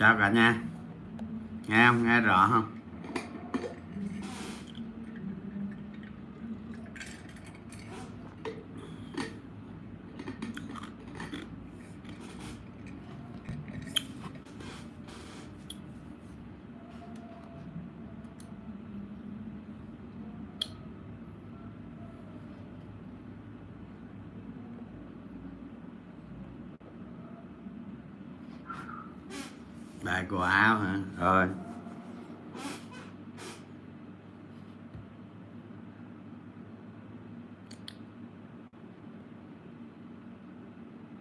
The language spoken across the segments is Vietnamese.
chào cả nhà. Nghe không? Nghe rõ không bài của áo hả rồi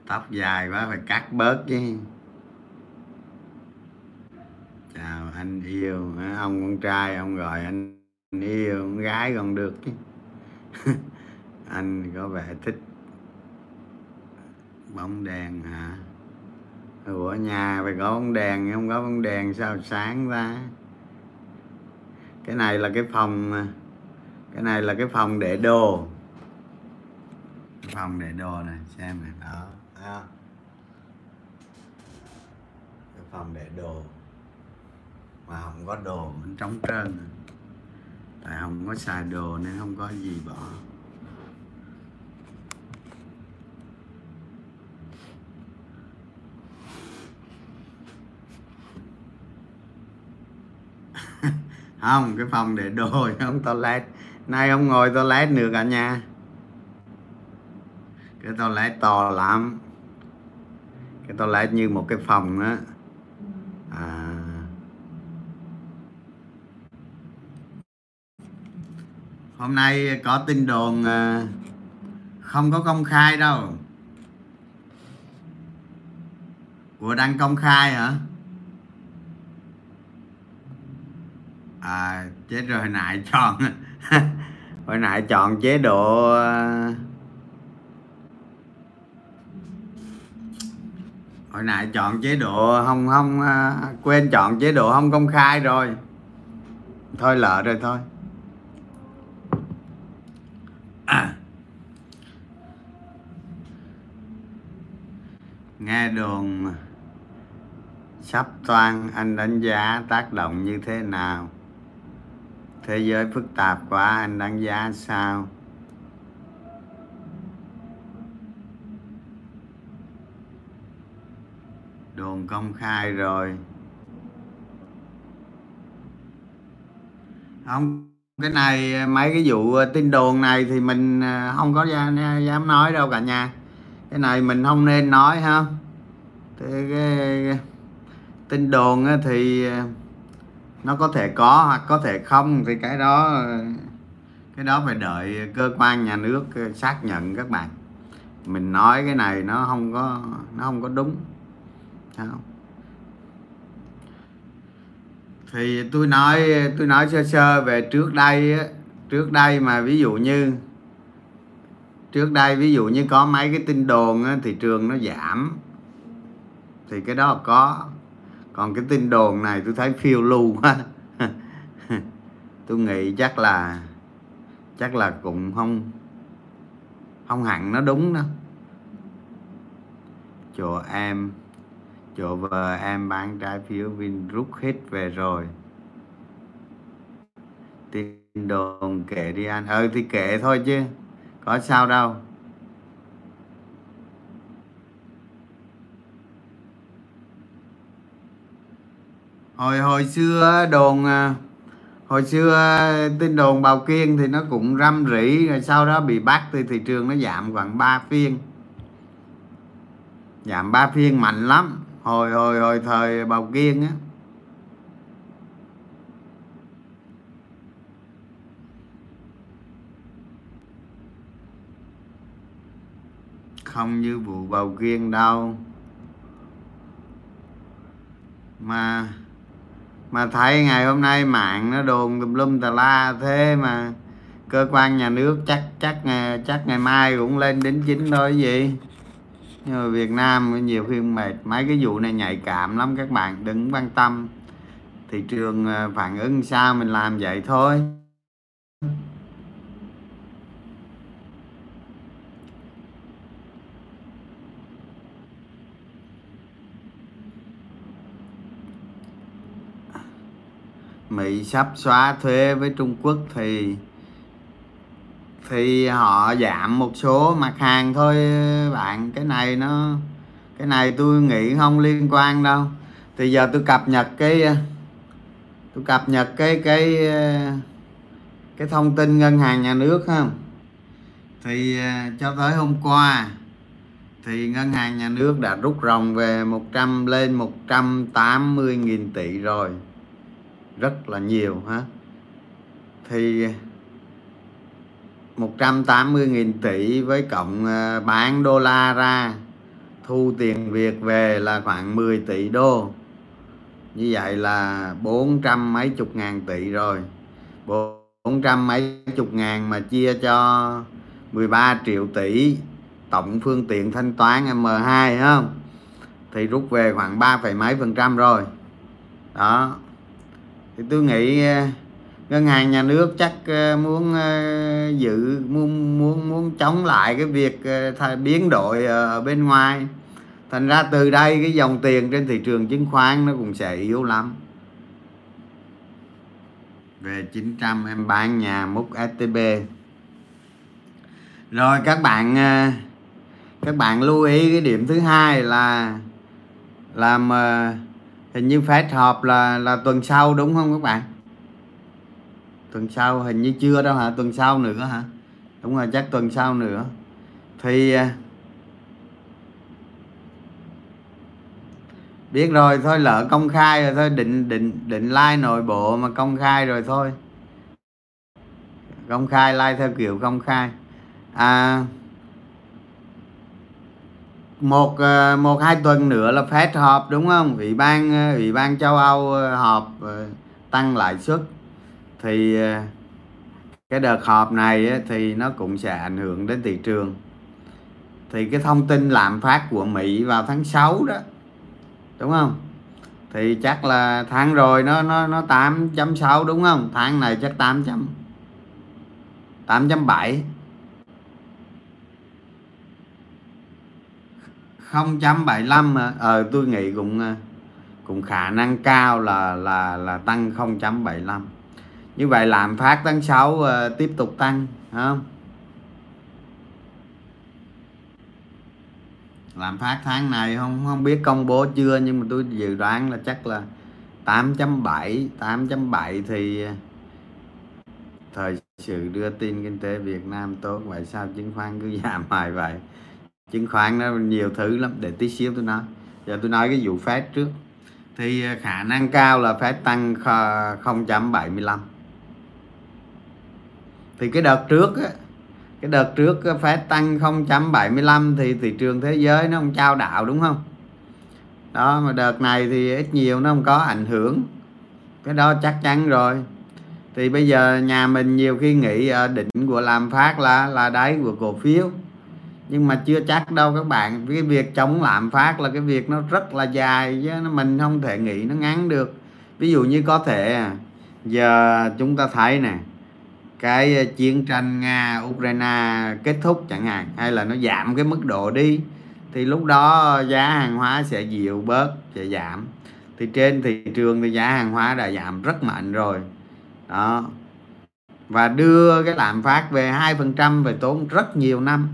tóc dài quá, phải cắt bớt chứ. Chào anh yêu, ông con trai ông gọi anh yêu, con gái còn được chứ. Anh có vẻ thích bóng đèn hả? Ủa, nhà phải có bóng đèn, không có bóng đèn sao sáng ra cái này là cái phòng cái này là cái phòng để đồ. Cái phòng để đồ này xem này đó ha cái phòng để đồ mà không có đồ mình trống trơn à. tại không có xài đồ nên không có gì bỏ. Không, cái phòng để đồ không toilet. Nay không ngồi toilet nữa cả nhà. Cái toilet to lắm cái toilet như một cái phòng á. À, hôm nay có tin đồn à, không có công khai đâu. Của đang công khai hả? À chết rồi hồi nãy chọn. Hồi nãy chọn chế độ à, hồi nãy chọn chế độ không không à, quên chọn chế độ không công khai rồi. Thôi lỡ rồi thôi. À. nghe đồn sắp toan anh đánh giá tác động như thế nào? Thế giới phức tạp quá, anh đánh giá sao? Đường công khai rồi. Không cái này mấy cái vụ tin đồn này thì mình à, không có dám, à, dám nói đâu cả nhà. Cái này mình không nên nói ha. Cái, cái tin đồn thì à, nó có thể có hoặc có thể không thì cái đó cái đó phải đợi cơ quan nhà nước xác nhận các bạn. Mình nói cái này nó không có nó không có đúng sao? Thì tôi nói tôi nói sơ sơ về trước đây trước đây mà ví dụ như trước đây ví dụ như có mấy cái tin đồn á, thị trường nó giảm. Thì cái đó có. Còn cái tin đồn này tôi thấy phiêu lưu quá. Tôi nghĩ chắc là chắc là cũng không không hẳn nó đúng đâu. Chỗ em chỗ vợ em bán trái phiếu Vin rút hết về rồi. Tin đồn kể đi anh. Ừ thì kể thôi chứ. Có sao đâu. Hồi hồi xưa đồn à, hồi xưa tin đồn bào kiên thì nó cũng răm rỉ, rồi sau đó bị bắt thì thị trường nó giảm khoảng 3 phiên. Giảm 3 phiên mạnh lắm hồi hồi hồi thời bào kiên á. Không như vụ bầu kiên đâu. Mà mà thấy ngày hôm nay mạng nó đồn tùm lum tà la thế mà cơ quan nhà nước chắc chắc ờ, chắc ngày mai cũng lên đến chín thôi gì? Nhưng mà Việt Nam nhiều khi mệt. Mấy cái vụ này nhạy cảm lắm, các bạn đừng quan tâm. Thị trường ờ, phản ứng sao mình làm vậy thôi. Mỹ sắp xóa thuế với Trung Quốc thì thì họ giảm một số mặt hàng thôi, bạn. Cái này nó, cái này tôi nghĩ không liên quan đâu. Thì giờ tôi cập nhật cái, tôi cập nhật cái cái cái thông tin ngân hàng nhà nước không thì, cho tới hôm qua, thì ngân hàng nhà nước đã rút ròng về 100 lên 180 nghìn tỷ rồi. Rất là nhiều ha. Thì 180.000 tỷ với cộng ờ, bán đô la ra thu tiền Việt về là khoảng 10 tỷ đô. Như vậy là 400 mấy chục ngàn tỷ rồi. 400 mấy chục ngàn mà chia cho 13 triệu tỷ tổng phương tiện thanh toán M2 không? Thì rút về khoảng 3, mấy phần trăm rồi. Đó. Thì tôi nghĩ ờ, ngân hàng nhà nước chắc ờ, muốn ờ, giữ, muốn muốn muốn chống lại cái việc ờ, biến đổi ở bên ngoài. Thành ra từ đây cái dòng tiền trên thị trường chứng khoán nó cũng sẽ yếu lắm. Về 900 em bán nhà múc STB rồi các bạn các bạn lưu ý cái điểm thứ hai là, làm hình như phép họp là là tuần sau đúng không các bạn? Tuần sau hình như chưa đâu hả? Tuần sau nữa hả? Đúng rồi, chắc tuần sau nữa. Thì à, biết rồi, thôi lỡ công khai rồi thôi, định định định like nội bộ mà công khai rồi thôi. Công khai, like theo kiểu công khai. À một à, một, hai tuần nữa là phép họp đúng không? Ủy ban à, ủy ban châu âu họp tăng lãi suất thì ờ, cái đợt họp này thì nó cũng sẽ ảnh hưởng đến thị trường. Thì cái thông tin lạm phát của Mỹ vào tháng 6 đó, đúng không? Thì chắc là tháng rồi nó nó nó 8.6 đúng không? Tháng này chắc 8 chấm 8.7 0.75 mà ờ tôi nghĩ cũng ờ, cũng khả năng cao là là là tăng 0.75 như vậy lạm phát tháng 6 uh, ờ, tiếp tục tăng không? Lạm phát tháng này không không biết công bố chưa nhưng mà tôi dự đoán là chắc là 8.7 8.7 thì ờ, thời sự đưa tin kinh tế Việt Nam tốt vậy sao chứng khoán cứ giảm hoài vậy? Chứng khoán nó nhiều thứ lắm để tí xíu tôi nói. Giờ tôi nói cái vụ phép trước. Thì ờ, khả năng cao là phép tăng 0.75 thì cái đợt trước á, cái đợt trước phép tăng 0.75 thì thị trường thế giới nó không trao đạo, đúng không? Đó, mà đợt này thì ít nhiều nó không có ảnh hưởng. Cái đó chắc chắn rồi. Thì bây giờ nhà mình nhiều khi nghĩ ở đỉnh của làm phát là là đáy của cổ phiếu. Nhưng mà chưa chắc đâu các bạn. Cái việc chống lạm phát là cái việc nó rất là dài chứ mình không thể nghĩ nó ngắn được. Ví dụ như có thể à, giờ chúng ta thấy nè cái ờ, chiến tranh nga ukraine kết thúc chẳng hạn, hay là nó giảm cái mức độ đi, thì lúc đó giá hàng hóa sẽ dịu bớt, sẽ giảm. Thì trên thị trường thì giá hàng hóa đã giảm rất mạnh rồi. Đó. Và đưa cái lạm phát về hai phần trăm tốn rất nhiều năm.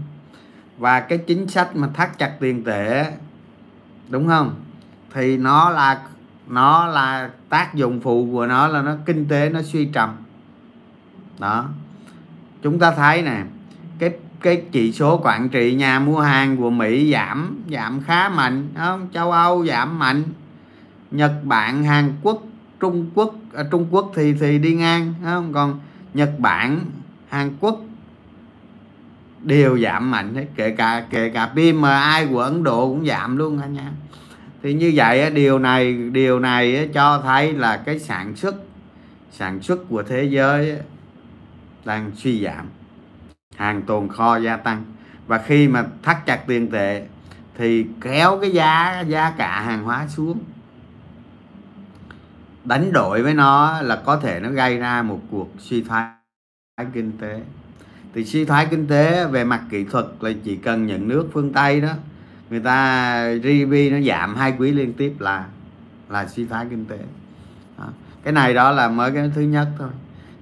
Và cái chính sách mà thắt chặt tiền tệ, đúng không? Thì nó là nó là tác dụng phụ của nó là nó, kinh tế nó suy trầm đó. Chúng ta thấy nè cái cái chỉ số quản trị nhà mua hàng của Mỹ giảm giảm khá mạnh không? Châu Âu giảm mạnh Nhật Bản Hàn Quốc Trung Quốc à, Trung Quốc thì thì đi ngang không? Còn Nhật Bản Hàn Quốc đều giảm mạnh hết kể cả kể cả PMI của Ấn Độ cũng giảm luôn anh nha. Thì như vậy điều này điều này cho thấy là cái sản xuất sản xuất của thế giới đang suy giảm. Hàng tồn kho gia tăng. Và khi mà thắt chặt tiền tệ thì kéo cái giá giá cả hàng hóa xuống. Đánh đổi với nó là có thể nó gây ra một cuộc suy thoái kinh tế. Thì suy thoái kinh tế về mặt kỹ thuật là chỉ cần những nước phương tây đó, người ta GDP nó giảm hai quý liên tiếp là là suy thoái kinh tế. Đó. cái này đó là mới cái thứ nhất thôi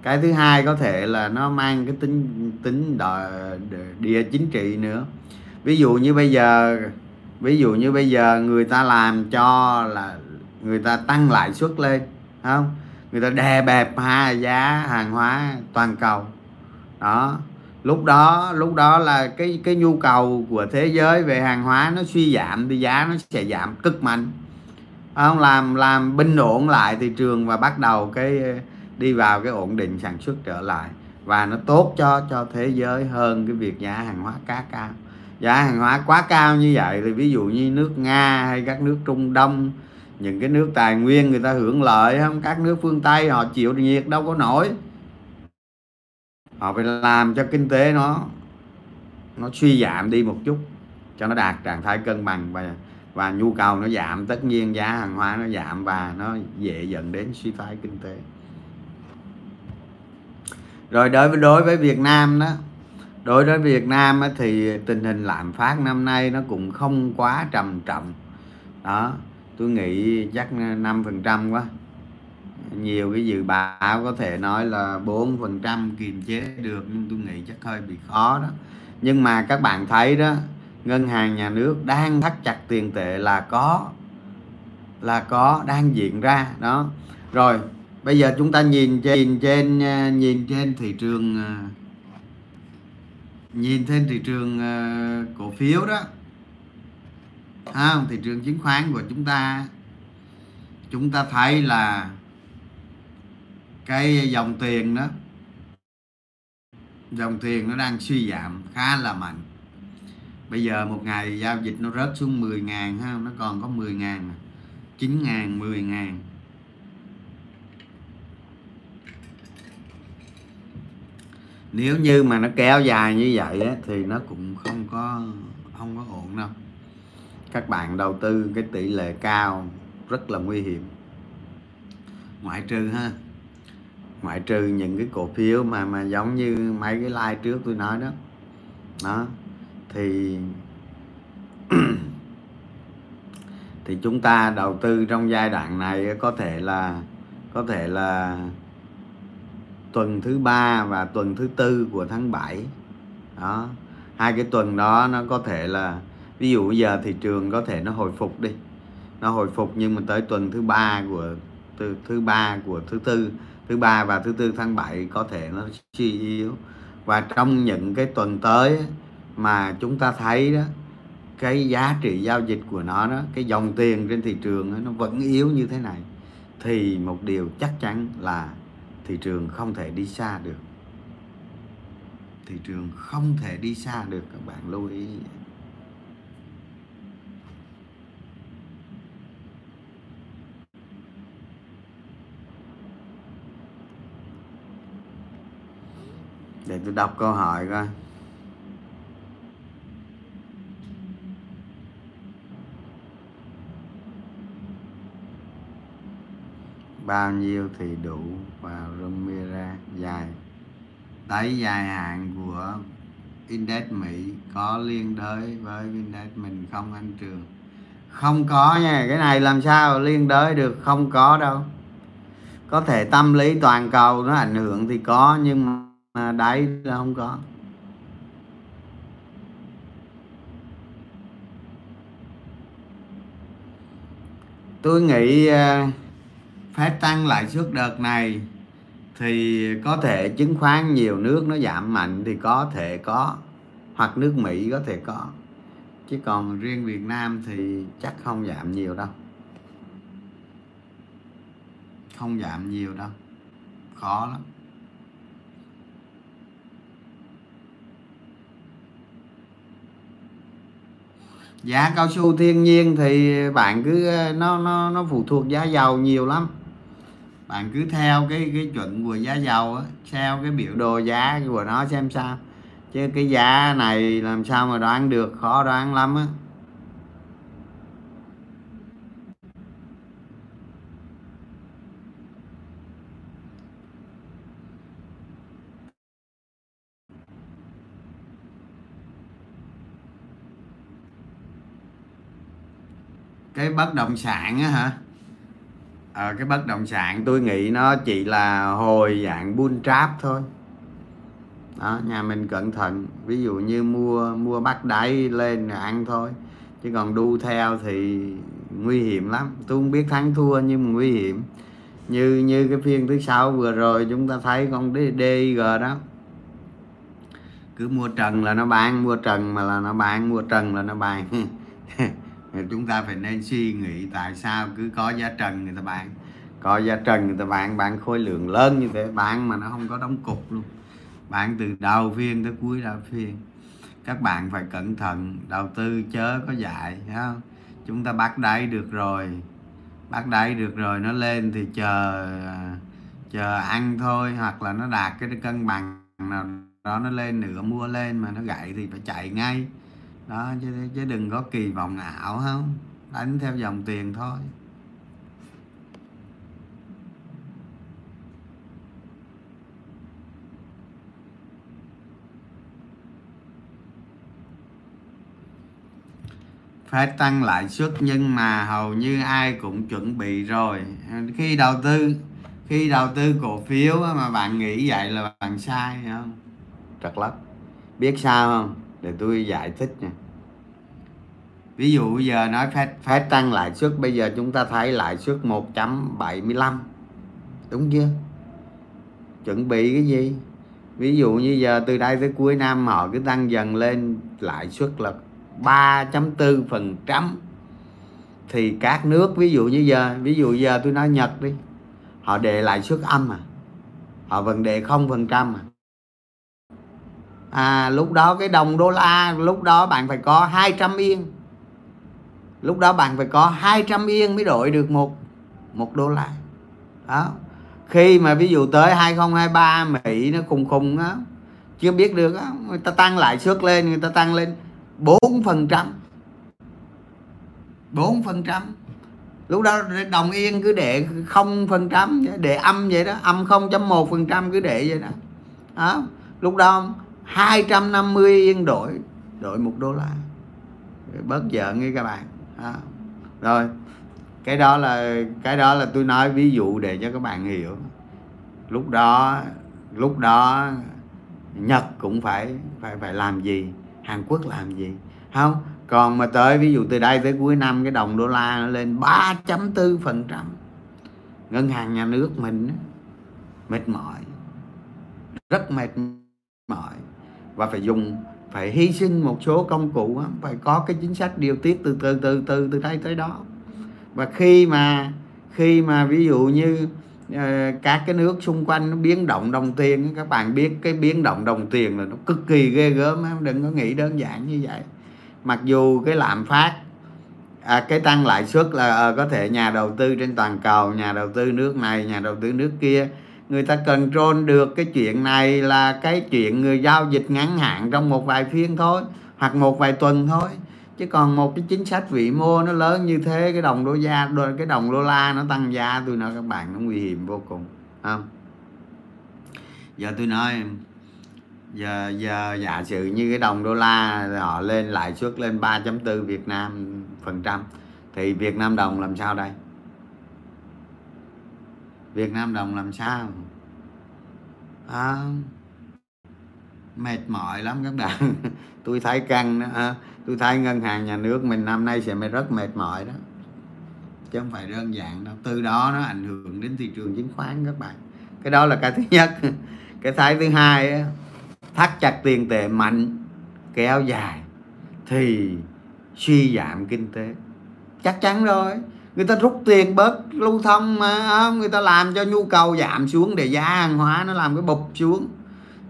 cái thứ hai có thể là nó mang cái tính tính đòi, địa chính trị nữa. Ví dụ như bây giờ ví dụ như bây giờ người ta làm cho là người ta tăng lãi suất lên không? Người ta đè bẹp ha giá hàng hóa toàn cầu. Đó. Lúc đó lúc đó là cái cái nhu cầu của thế giới về hàng hóa nó suy giảm thì giá nó sẽ giảm cực mạnh. Không? Làm làm bình ổn lại thị trường và bắt đầu cái đi vào cái ổn định sản xuất trở lại. Và nó tốt cho cho thế giới hơn cái việc giá hàng hóa cá cao. Giá hàng hóa quá cao như vậy thì ví dụ như nước nga hay các nước trung đông, những cái nước tài nguyên người ta hưởng lợi không? Các nước phương tây họ chịu nhiệt đâu có nổi. Họ phải làm cho kinh tế nó nó suy giảm đi một chút, cho nó đạt trạng thái cân bằng và và nhu cầu nó giảm. Tất nhiên giá hàng hóa nó giảm và nó dễ dẫn đến suy thoái kinh tế rồi đối với đối với Việt Nam đó, đối với Việt Nam thì tình hình lạm phát năm nay nó cũng không quá trầm trọng. Đó, tôi nghĩ chắc 5 phần trăm quá. Nhiều cái dự báo có thể nói là 4 phần trăm kiềm chế được, nhưng tôi nghĩ chắc hơi bị khó đó. Nhưng mà các bạn thấy đó, ngân hàng nhà nước đang thắt chặt tiền tệ là có là có, đang diễn ra, đó. Rồi bây giờ chúng ta nhìn trên nhìn trên ờ, nhìn trên thị trường ờ, nhìn trên thị trường ờ, cổ phiếu đó. À, thị trường chứng khoán của chúng ta chúng ta thấy là cái dòng tiền đó dòng tiền nó đang suy giảm khá là mạnh. Bây giờ một ngày giao dịch nó rớt xuống 10 ngàn ha nó còn có 10 ngàn à, 9 ngàn 10 ngàn. Nếu như mà nó kéo dài như vậy á, thì nó cũng không có không có ổn đâu. Các bạn đầu tư cái tỷ lệ cao rất là nguy hiểm. Ngoại trừ ha ngoại trừ những cái cổ phiếu mà mà giống như mấy cái like trước tôi nói đó. Đó thì thì chúng ta đầu tư trong giai đoạn này có thể là có thể là tuần thứ ba và tuần thứ tư của tháng 7 đó. Hai cái tuần đó nó có thể là ví dụ bây giờ thị trường có thể nó hồi phục đi. Nó hồi phục nhưng mà tới tuần thứ ba của từ thứ ba của thứ tư thứ ba và thứ tư tháng 7 có thể nó suy yếu. Và trong những cái tuần tới mà chúng ta thấy đó cái giá trị giao dịch của nó đó cái dòng tiền trên thị trường đó, nó vẫn yếu như thế này thì một điều chắc chắn là thị trường không thể đi xa được. Thị trường không thể đi xa được, các bạn lưu ý. Để tôi đọc câu hỏi coi. Bao nhiêu thì đủ vào Rumira dài. Đáy dài hạn của index Mỹ có liên đới với index mình không anh trường? Không có nha cái này làm sao liên đới được? Không có đâu. Có thể tâm lý toàn cầu nó ảnh hưởng thì có nhưng mà đáy là không có. Tôi nghĩ uh, phép tăng lãi suất đợt này thì có thể chứng khoán nhiều nước nó giảm mạnh thì có thể có, hoặc nước Mỹ có thể có. Chứ còn riêng Việt Nam thì chắc không giảm nhiều đâu. Không giảm nhiều đâu. Khó lắm. Giá cao su thiên nhiên thì bạn cứ, nó nó nó phụ thuộc giá dầu nhiều lắm bạn cứ theo cái cái chuẩn của giá dầu á, theo cái biểu đồ giá của nó xem sao. Chứ cái giá này làm sao mà đoán được, khó đoán lắm á. Cái bất động sản á hả? À, cái bất động sản tôi nghĩ nó chỉ là hồi dạng bull trap thôi. Đó nhà mình cẩn thận ví dụ như mua mua bắt đáy lên là ăn thôi. Chứ còn đu theo thì nguy hiểm lắm. Tôi không biết thắng thua nhưng mà nguy hiểm. Như như cái phiên thứ sáu vừa rồi chúng ta thấy con DG đó. Cứ mua trần là nó bán mua trần mà là nó bán mua trần là nó bán. chúng ta phải nên suy nghĩ tại sao cứ có giá trần người ta bán. Có giá trần người ta bán bán khối lượng lớn như thế, bán mà nó không có đóng cục luôn. Bán từ đầu phiên tới cuối đầu phiên. Các bạn phải cẩn thận, đầu tư chớ có dại không? Chúng ta bắt đáy được rồi. Bắt đáy được rồi, nó lên thì chờ chờ ăn thôi, hoặc là nó đạt cái cân bằng nào đó, nó lên nữa mua lên mà nó gãy thì phải chạy ngay đó chứ, chứ đừng có kỳ vọng ảo không? Đánh theo dòng tiền thôi. Phải tăng lãi suất nhưng mà hầu như ai cũng chuẩn bị rồi. Khi đầu tư khi đầu tư cổ phiếu mà bạn nghĩ vậy là bạn sai không? Trật lắm biết sao không? Để tôi giải thích nha. Ví dụ bây giờ nói phép phép tăng lãi suất, bây giờ chúng ta thấy lãi suất 1.75 đúng chưa? Chuẩn bị cái gì? Ví dụ như giờ từ đây tới cuối năm họ cứ tăng dần lên lãi suất là 3.4 phần trăm. Thì các nước, ví dụ như giờ, ví dụ giờ tôi nói Nhật đi, họ để lãi suất âm à. Họ vẫn để không phần trăm à à lúc đó cái đồng đô la, lúc đó bạn phải có 200 yên. Lúc đó bạn phải có 200 yên mới đổi được một một đô la. Đó. Khi mà ví dụ tới 2023 Mỹ nó khùng khùng á, chưa biết được á, người ta tăng lại suất lên, người ta tăng lên 4 phần trăm. 4 phần trăm. Lúc đó đồng yên cứ để 0 phần trăm, để âm vậy đó, âm 0.1 phần trăm cứ để vậy đó. Đó. Lúc đó 250 yên đổi đổi một đô la. Bớt giỡn nghe các bạn. À. rồi, cái đó là, cái đó là tôi nói ví dụ để cho các bạn hiểu. Lúc đó lúc đó Nhật cũng phải phải phải làm gì? Hàn Quốc làm gì? Không, còn mà tới ví dụ từ đây tới cuối năm cái đồng đô la nó lên 3.4 phần trăm. Ngân hàng nhà nước mình mệt mỏi, rất mệt mỏi và phải dùng phải hy sinh một số công cụ phải có cái chính sách điều tiết từ từ từ từ từ đây tới đó. Và khi mà khi mà ví dụ như uh, các cái nước xung quanh nó biến động đồng tiền các bạn biết cái biến động đồng tiền là nó cực kỳ ghê gớm đừng có nghĩ đơn giản như vậy. Mặc dù cái lạm phát à, cái tăng lãi suất là à, có thể nhà đầu tư trên toàn cầu nhà đầu tư nước này nhà đầu tư nước kia người ta control được cái chuyện này là cái chuyện người giao dịch ngắn hạn trong một vài phiên thôi, hoặc một vài tuần thôi. Chứ còn một cái chính sách vĩ mô nó lớn như thế, cái đồng đô la cái đồng đô la nó tăng giá, tôi nói các bạn nó nguy hiểm vô cùng không? Giờ tôi nói, giờ giờ giả sử như cái đồng đô la họ lên, lãi suất lên 3.4 Việt Nam phần trăm, thì Việt Nam đồng làm sao đây? Việt Nam đồng làm sao? À, mệt mỏi lắm các bạn. Tôi thấy căng đó à, tôi thấy ngân hàng nhà nước mình năm nay sẽ rất mệt mỏi đó. Chứ không phải đơn giản đâu. Từ đó nó ảnh hưởng đến thị trường chứng khoán các bạn. Cái đó là cái thứ nhất. Cái thái thứ hai thắt chặt tiền tệ mạnh kéo dài thì suy giảm kinh tế. Chắc chắn rồi người ta rút tiền bớt lưu thông mà người ta làm cho nhu cầu giảm xuống để giá hàng hóa nó làm cái bục xuống.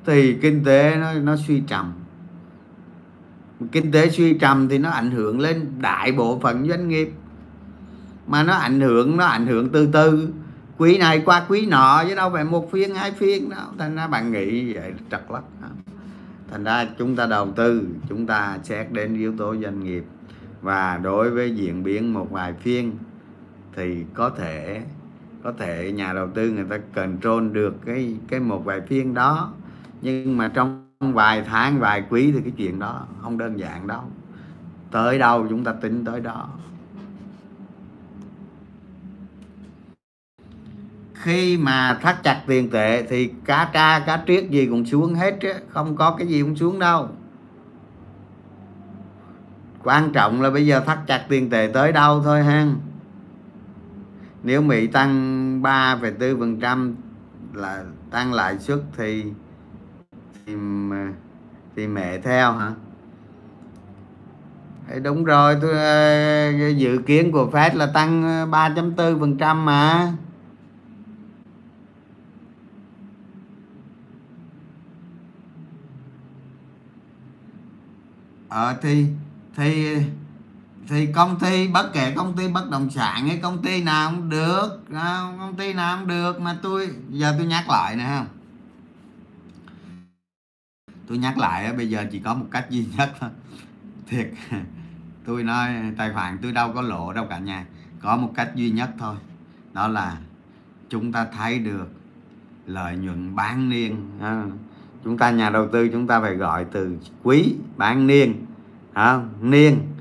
Thì kinh tế nó nó suy trầm. Kinh tế suy trầm thì nó ảnh hưởng lên đại bộ phận doanh nghiệp. Mà nó ảnh hưởng, nó ảnh hưởng từ từ. Quý này qua quý nọ chứ đâu phải một phiên, hai phiên đâu. Thành ra bạn nghĩ vậy trật lắm thành ra chúng ta đầu tư, chúng ta xét đến yếu tố doanh nghiệp. Và đối với diễn biến một vài phiên thì có thể có thể nhà đầu tư người ta control được cái cái một vài phiên đó. Nhưng mà trong vài tháng, vài quý thì cái chuyện đó không đơn giản đâu. Tới đâu chúng ta tính tới đó. Khi mà thắt chặt tiền tệ thì cá tra, cá triết gì cũng xuống hết chứ không có cái gì cũng xuống đâu. Quan trọng là bây giờ thắt chặt tiền tệ tới đâu thôi ha nếu mỹ tăng 3,4% là tăng lãi suất thì thì thì mẹ theo hả? Đúng rồi tôi dự kiến của Fed là tăng 3.4% mà. Ờ à, thì thì thì công ty bất kể công ty bất động sản hay công ty nào cũng được. Công ty nào cũng được mà tôi giờ tôi nhắc lại nè không tôi nhắc lại bây giờ chỉ có một cách duy nhất thôi. Thiệt tôi nói tài khoản tôi đâu có lộ đâu cả nhà. Có một cách duy nhất thôi đó là chúng ta thấy được lợi nhuận bán niên chúng ta nhà đầu tư chúng ta phải gọi từ quý bán niên à, niên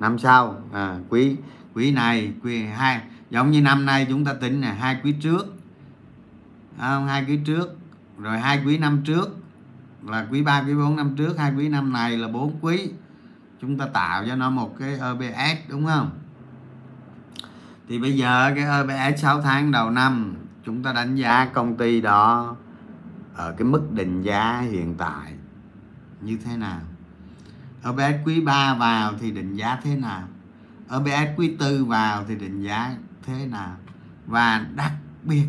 năm sau à, quý quý này quý hai. Giống như năm nay chúng ta tính là hai quý trước. À, hai quý trước rồi hai quý năm trước. Là quý 3 quý 4 năm trước hai quý năm này là bốn quý. Chúng ta tạo cho nó một cái OBS đúng không? Thì bây giờ cái OBS 6 tháng đầu năm chúng ta đánh giá công ty đó ở cái mức định giá hiện tại như thế nào? OBS quý 3 vào thì định giá thế nào? OBS quý 4 vào thì định giá thế nào? Và đặc biệt,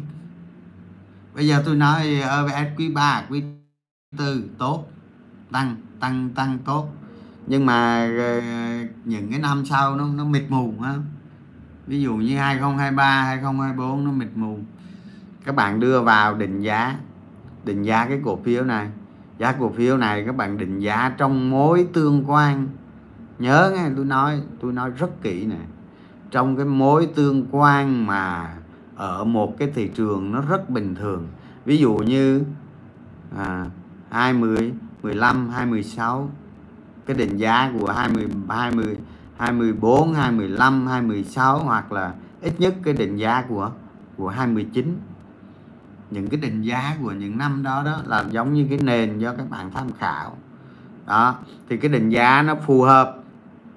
bây giờ tôi nói OBS quý 3 quý 4 tốt, tăng tăng tăng tốt. Nhưng mà ờ, những cái năm sau nó nó mịt mù ha ví dụ như 2023 2024 nó mịt mù. Các bạn đưa vào định giá định giá cái cổ phiếu này giá cổ phiếu này các bạn định giá trong mối tương quan. Nhớ nghe tôi nói tôi nói rất kỹ nè. Trong cái mối tương quan mà ở một cái thị trường nó rất bình thường. Ví dụ như à, 20 15 26 cái định giá của 20 20 24 25 26 hoặc là ít nhất cái định giá của của 29 những cái định giá của những năm đó đó là giống như cái nền do các bạn tham khảo. Đó, thì cái định giá nó phù hợp.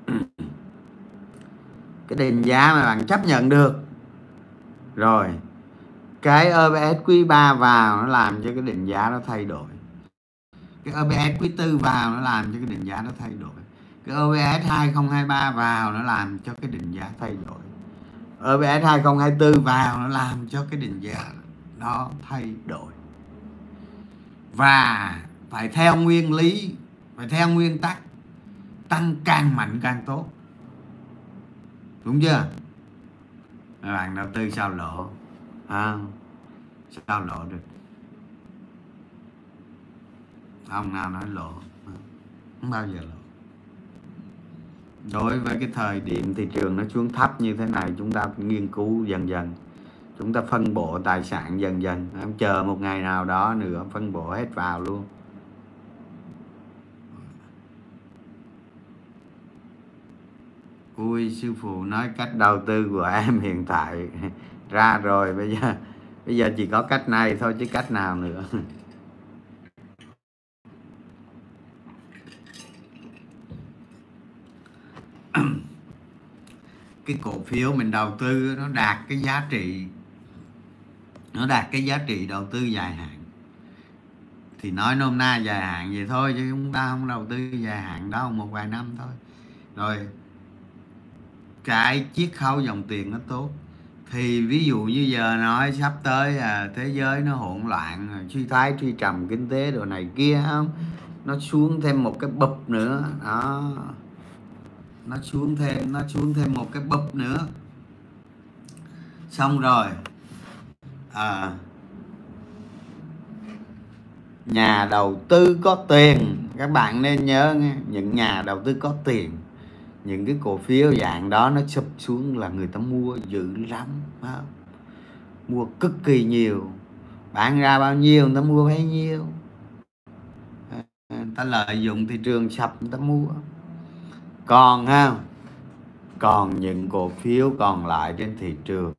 Cái định giá mà bạn chấp nhận được. Rồi, cái OBS quý 3 vào nó làm cho cái định giá nó thay đổi. Cái OBS quý tư vào nó làm cho cái định giá nó thay đổi. Cái OBS 2023 vào nó làm cho cái định giá thay đổi. OBS 2024 vào nó làm cho cái định giá đó thay đổi. Và phải theo nguyên lý phải theo nguyên tắc tăng càng mạnh càng tốt. Đúng chưa? Mấy bạn đầu tư sao lộ à, sao lộ được? Ông nào nói lộ? Không bao giờ lộ. Đối với cái thời điểm thị trường nó xuống thấp như thế này chúng ta nghiên cứu dần dần chúng ta phân bổ tài sản dần dần. Em chờ một ngày nào đó nữa, phân bổ hết vào luôn. Ui, sư phụ nói cách đầu tư của em hiện tại ra rồi. Bây giờ bây giờ chỉ có cách này thôi chứ cách nào nữa. Cái cổ phiếu mình đầu tư nó đạt cái giá trị nó đạt cái giá trị đầu tư dài hạn. Thì nói nôm na dài hạn vậy thôi chứ chúng ta không đầu tư dài hạn đâu một vài năm thôi. Rồi cái chiết khấu dòng tiền nó tốt. Thì ví dụ như giờ nói sắp tới à, thế giới nó hỗn loạn suy thoái suy trầm kinh tế đồ này kia không? Nó xuống thêm một cái bụp nữa. Đó. Nó xuống thêm nó xuống thêm một cái bụp nữa. Xong rồi à, nhà đầu tư có tiền. Các bạn nên nhớ nghe những nhà đầu tư có tiền những cái cổ phiếu dạng đó nó sụp xuống là người ta mua dữ lắm không? mua cực kỳ nhiều. Bán ra bao nhiêu người ta mua bấy nhiêu. À, người ta lợi dụng thị trường sập người ta mua. Còn ha còn những cổ phiếu còn lại trên thị trường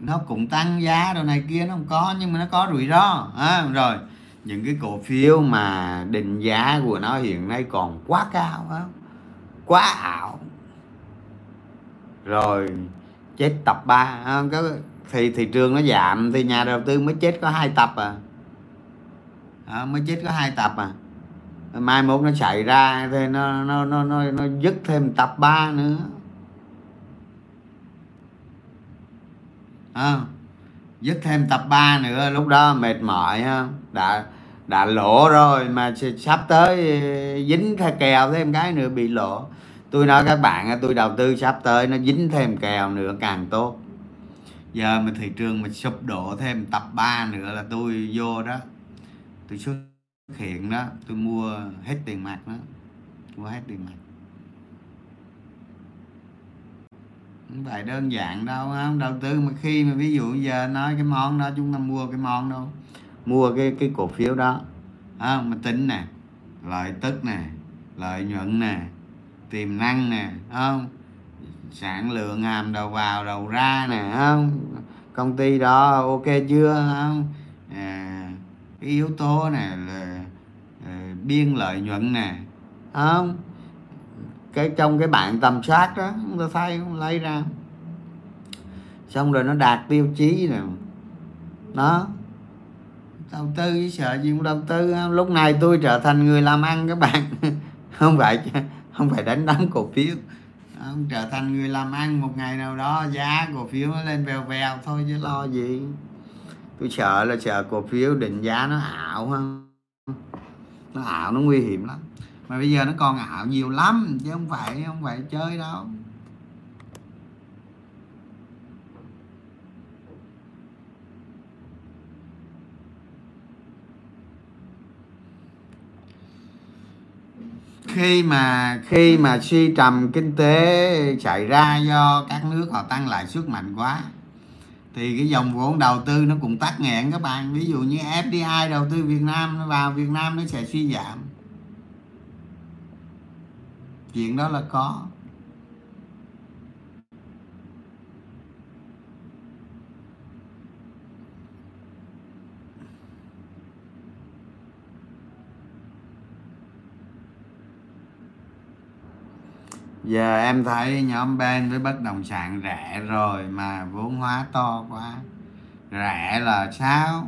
nó cũng tăng giá đồ này kia nó không có nhưng mà nó có rủi ro. À, rồi những cái cổ phiếu mà định giá của nó hiện nay còn quá cao không? quá ảo. Rồi chết tập 3 cái thì thị trường nó giảm thì nhà đầu tư mới chết có hai tập à, à mới chết có hai tập à. Mai mốt nó chạy ra thì nó nó nó nó, nó dứt thêm tập 3 nữa. À, dứt thêm tập 3 nữa lúc đó mệt mỏi ha đã đã lỗ rồi mà sắp tới ờ, dính theo kèo thêm cái nữa bị lỗ. Tôi nói các bạn tôi đầu tư sắp tới nó dính thêm kèo nữa càng tốt. Giờ mà thị trường mà sụp đổ thêm tập 3 nữa là tôi vô đó tôi xuất hiện đó tôi mua hết tiền mặt đó mua hết tiền mặt. Không phải đơn giản đâu không đầu tư mà khi mà ví dụ giờ nói cái món đó chúng ta mua cái món đâu mua cái cái cổ phiếu đó à, mà tính nè lợi tức nè lợi nhuận nè tiềm năng nè không sản lượng hàm đầu vào đầu ra nè không công ty đó ok chưa không à, cái yếu tố này là à, biên lợi nhuận nè không cái, trong cái bạn tầm soát đó, chúng ta thấy lấy ra. Xong rồi nó đạt tiêu chí nè. Nó đầu tư với sợ gì cũng đầu tư. Lúc này tôi trở thành người làm ăn các bạn. Không phải không phải đánh đắm cổ phiếu. Không trở thành người làm ăn, một ngày nào đó giá cổ phiếu nó lên vèo vèo thôi chứ lo gì. Tôi sợ là, sợ cổ phiếu định giá nó ảo hơn. Nó ảo, nó nguy hiểm lắm mà bây giờ nó còn ảo nhiều lắm, chứ không phải không phải chơi đâu. Khi mà khi mà suy trầm kinh tế chạy ra do các nước họ tăng lãi suất mạnh quá, thì cái dòng vốn đầu tư nó cũng tắc nghẽn các bạn. Ví dụ như FDI đầu tư Việt Nam, nó vào Việt Nam nó sẽ suy giảm chuyện đó là có. Giờ em thấy nhóm bên với bất động sản rẻ rồi mà vốn hóa to quá. Rẻ là sao?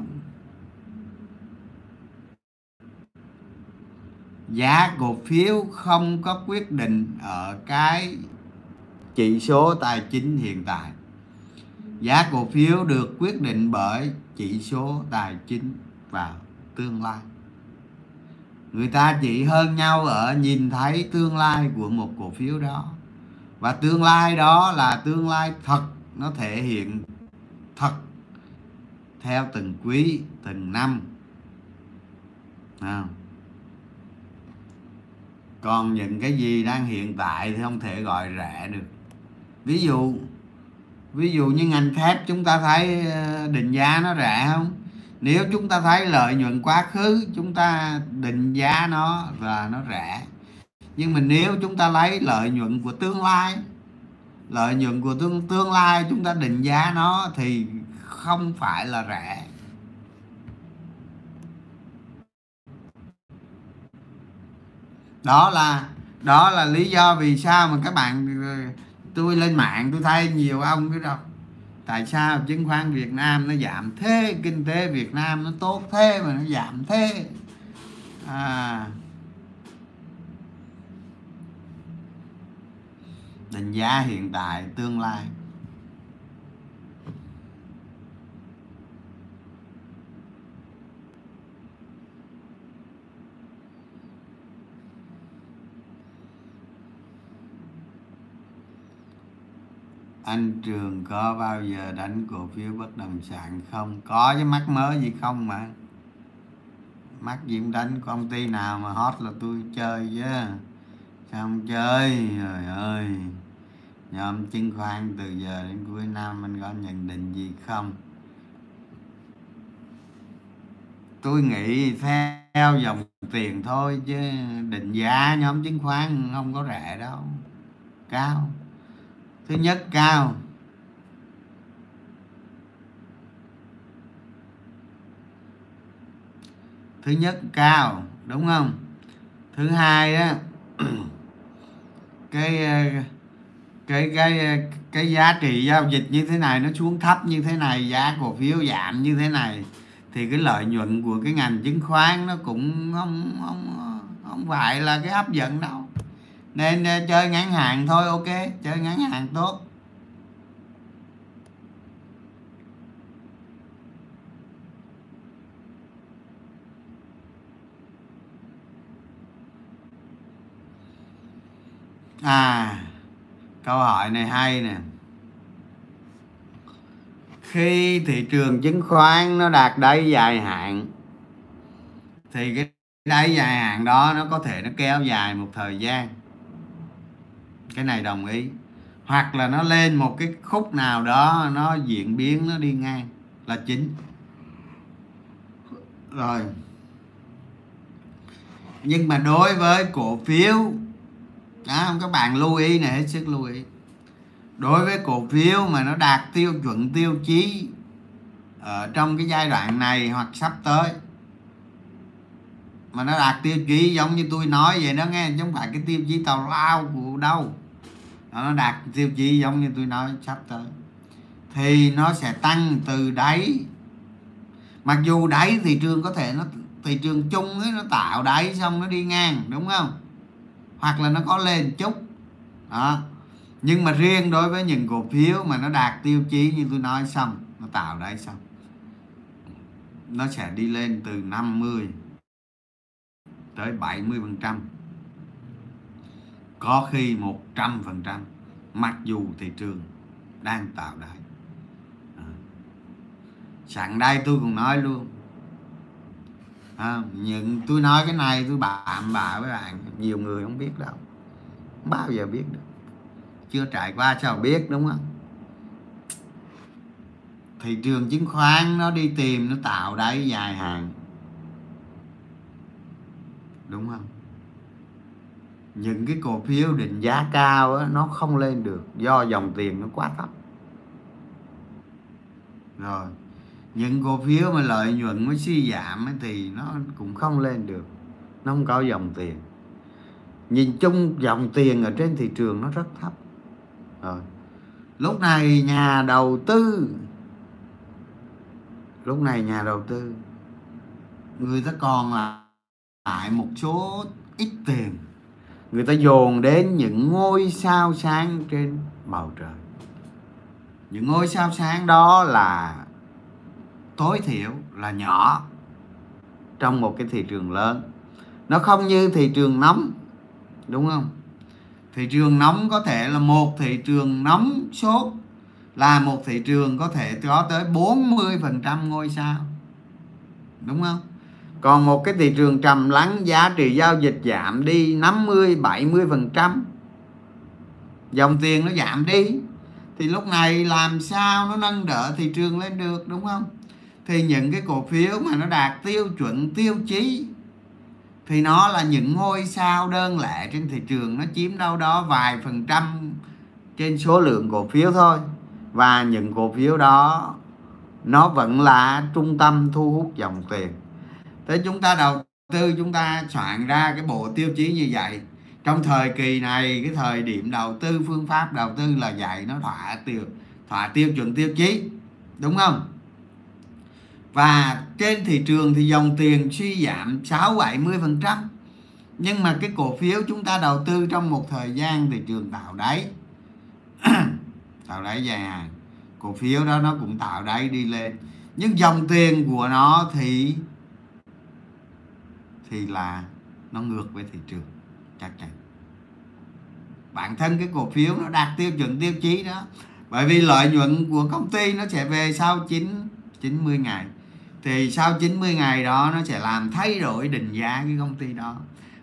Giá cổ phiếu không có quyết định ở cái chỉ số tài chính hiện tại. Giá cổ phiếu được quyết định bởi chỉ số tài chính vào tương lai. Người ta chỉ hơn nhau ở nhìn thấy tương lai của một cổ phiếu đó. Và tương lai đó là tương lai thật, nó thể hiện thật theo từng quý, từng năm. À còn những cái gì đang hiện tại thì không thể gọi rẻ được. Ví dụ ví dụ như ngành thép, chúng ta thấy ờ, định giá nó rẻ không? Nếu chúng ta thấy lợi nhuận quá khứ, chúng ta định giá nó và nó rẻ. Nhưng mà nếu chúng ta lấy lợi nhuận của tương lai, lợi nhuận của tương tương lai chúng ta định giá nó thì không phải là rẻ. Đó là đó là lý do vì sao mà các bạn tôi lên mạng tôi thấy nhiều ông cái đâu. Tại sao chứng khoán Việt Nam nó giảm thế kinh tế Việt Nam nó tốt thế mà nó giảm thế? À, định giá hiện tại tương lai. Anh trường có bao giờ đánh cổ phiếu bất động sản không? Có chứ, mắc mới gì không mà. Mắc gì cũng đánh, công ty nào mà hot là tôi chơi chứ. Sao không chơi? Trời ơi. Nhóm chứng khoán từ giờ đến cuối năm anh có nhận định gì không? Tôi nghĩ theo dòng tiền thôi chứ. Định giá nhóm chứng khoán không có rẻ đâu. Cao thứ nhất, cao. Thứ nhất, cao, đúng không? Thứ hai đó, ờ, cái cái cái cái giá trị giao dịch như thế này nó xuống thấp như thế này, giá cổ phiếu giảm như thế này, thì cái lợi nhuận của cái ngành chứng khoán nó cũng không không không phải là cái hấp dẫn đâu nên chơi ngắn hạn thôi, ok. Chơi ngắn hạn tốt. À câu hỏi này hay nè. Khi thị trường chứng khoán nó đạt đáy dài hạn, thì cái đáy dài hạn đó nó có thể nó kéo dài một thời gian cái này đồng ý. Hoặc là nó lên một cái khúc nào đó nó diễn biến nó đi ngang là chính. Rồi. Nhưng mà đối với cổ phiếu đó, các bạn lưu ý này hết sức lưu ý. Đối với cổ phiếu mà nó đạt tiêu chuẩn tiêu chí ở trong cái giai đoạn này hoặc sắp tới mà nó đạt tiêu chí giống như tôi nói vậy đó nghe chứ không phải cái tiêu chí tàu lao của đâu nó đạt tiêu chí giống như tôi nói sắp tới. Thì nó sẽ tăng từ đáy. Mặc dù đáy thị trường có thể nó, thị trường chung ấy, nó tạo đáy xong nó đi ngang, đúng không? Hoặc là nó có lên chút. Đó. Nhưng mà riêng đối với những cổ phiếu mà nó đạt tiêu chí như tôi nói xong, nó tạo đáy xong, nó sẽ đi lên từ 50 tới 70 phần trăm có khi 100 phần trăm mặc dù thị trường đang tạo đáy. À. sẵn đây tôi cũng nói luôn. À, những tôi nói cái này tôi bạm bạ với bạn nhiều người không biết đâu. Không bao giờ biết được. Chưa trải qua sao biết đúng không? Thị trường chứng khoán nó đi tìm nó tạo đáy dài hạn. Đúng không? Những cái cổ phiếu định giá cao á, nó không lên được do dòng tiền nó quá thấp. Rồi những cổ phiếu mà lợi nhuận mới suy giảm ấy, thì nó cũng không lên được nó không có dòng tiền. Nhìn chung dòng tiền ở trên thị trường nó rất thấp. Rồi lúc này nhà đầu tư lúc này nhà đầu tư người ta còn lại một số ít tiền người ta dồn đến những ngôi sao sáng trên bầu trời. Những ngôi sao sáng đó là tối thiểu là nhỏ trong một cái thị trường lớn. Nó không như thị trường nóng, đúng không? Thị trường nóng có thể là một thị trường nóng sốt, là một thị trường có thể có tới 40% ngôi sao, đúng không? Còn một cái thị trường trầm lắng, giá trị giao dịch giảm đi 50 70 phần trăm. Dòng tiền nó giảm đi, thì lúc này làm sao nó nâng đỡ thị trường lên được, đúng không? Thì những cái cổ phiếu mà nó đạt tiêu chuẩn, tiêu chí, thì nó là những ngôi sao đơn lẻ trên thị trường, nó chiếm đâu đó vài phần trăm trên số lượng cổ phiếu thôi. Và những cổ phiếu đó, nó vẫn là trung tâm thu hút dòng tiền thế chúng ta đầu tư, chúng ta soạn ra cái bộ tiêu chí như vậy. Trong thời kỳ này, cái thời điểm đầu tư phương pháp, đầu tư là dạy nó thỏa tiêu thỏa tiêu chuẩn tiêu chí, đúng không? Và trên thị trường thì dòng tiền suy giảm 6 70 phần trăm. Nhưng mà cái cổ phiếu chúng ta đầu tư trong một thời gian thị trường tạo đáy. Tạo đáy dài hạn. Cổ phiếu đó nó cũng tạo đáy đi lên. Nhưng dòng tiền của nó thì thì là nó ngược với thị trường chắc chắn. Bản thân cái cổ phiếu nó đạt tiêu chuẩn tiêu chí đó bởi vì lợi nhuận của công ty nó sẽ về sau 9 90 ngày. Thì sau 90 ngày đó nó sẽ làm thay đổi định giá cái công ty đó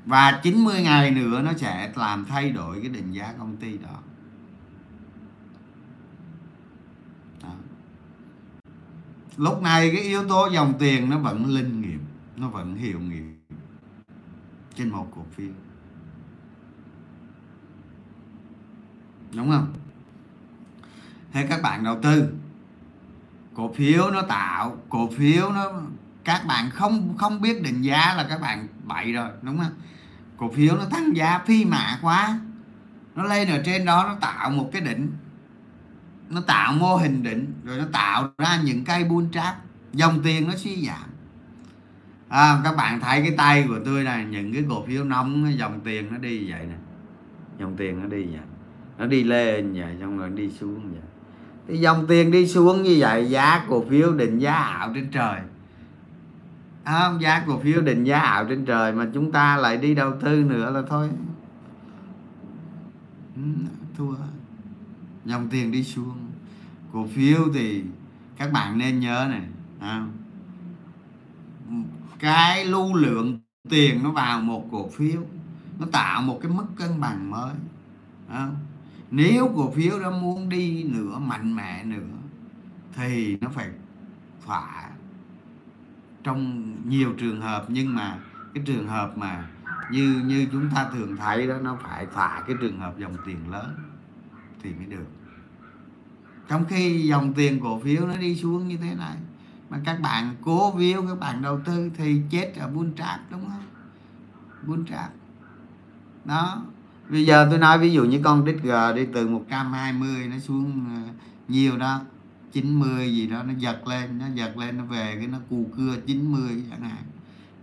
và 90 ngày nữa nó sẽ làm thay đổi cái định giá công ty đó, đó. lúc này cái yếu tố dòng tiền nó vẫn linh nghiệm nó vẫn hiệu nghiệm trên một cổ phiếu đúng không? Thế các bạn đầu tư. Cổ phiếu nó tạo, cổ phiếu nó, các bạn không không biết định giá là các bạn bậy rồi, đúng không? Cổ phiếu nó tăng giá phi mã quá. Nó lên ở trên đó, nó tạo một cái đỉnh. Nó tạo mô hình đỉnh, rồi nó tạo ra những cây bull trap. Dòng tiền nó suy giảm à, các bạn thấy cái tay của tôi này những cái cổ phiếu nóng dòng tiền nó đi vậy nè. Dòng tiền nó đi vậy. Nó đi lên vậy xong rồi đi xuống vậy. Thì dòng tiền đi xuống như vậy giá cổ phiếu định giá ảo trên trời. À, giá cổ phiếu định giá ảo trên trời mà chúng ta lại đi đầu tư nữa là thôi. Ừ, thua. Dòng tiền đi xuống. Cổ phiếu thì các bạn nên nhớ này à, cái lưu lượng tiền nó vào một cổ phiếu, nó tạo một cái mức cân bằng mới nếu cổ phiếu đó muốn đi nữa, mạnh mẽ nữa, thì nó phải thỏa trong nhiều trường hợp. Nhưng mà cái trường hợp mà như như chúng ta thường thấy đó, nó phải thỏa cái trường hợp dòng tiền lớn thì mới được. Trong khi dòng tiền cổ phiếu nó đi xuống như thế này mà các bạn cố view các bạn đầu tư thì chết ở bull trap đúng không? Bull trap đó. Bây giờ tôi nói ví dụ như con đít g đi, từ 120 nó xuống ờ, nhiều đó 90 gì đó, nó giật lên, nó giật lên, nó về cái nó cù cưa 90 chẳng hạn.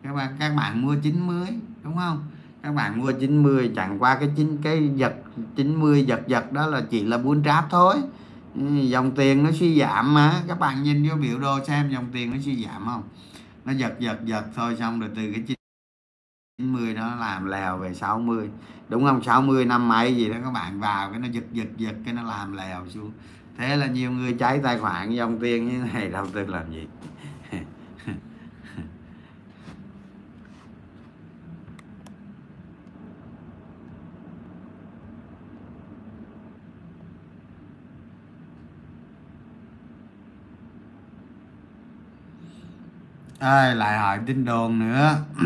Các bạn các bạn mua 90 đúng không? Các bạn mua 90 chẳng qua cái chín, cái giật 90 giật giật đó là chỉ là buôn tráp thôi. Ừ, dòng tiền nó suy giảm mà. Các bạn nhìn vô biểu đồ xem dòng tiền nó suy giảm không? Nó giật giật giật thôi, xong rồi từ cái 90 nó làm lèo về 60 đúng không? 60 năm mấy gì đó các bạn vào cái nó giật giật giật cái nó làm lèo xuống. Thế là nhiều người cháy tài khoản dòng tiền như này, đâu tư làm gì. Ai lại hỏi tin đồn nữa.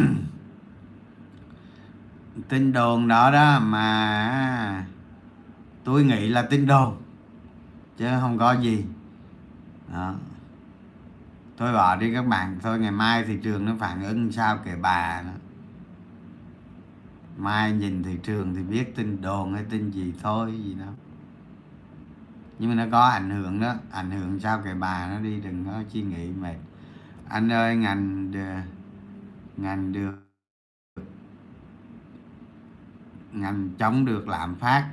Tin đồn đó đó mà tôi nghĩ là tin đồn, chứ không có gì. Đó. Thôi bỏ đi các bạn, thôi ngày mai thị trường nó phản ứng sao kể bà nữa. Mai nhìn thị trường thì biết tin đồn hay tin gì thôi, gì đó. Nhưng mà nó có ảnh hưởng đó, ảnh hưởng sao kể bà nó đi, đừng có suy nghĩ mệt anh ơi ngành ngành được ngành chống được lạm phát.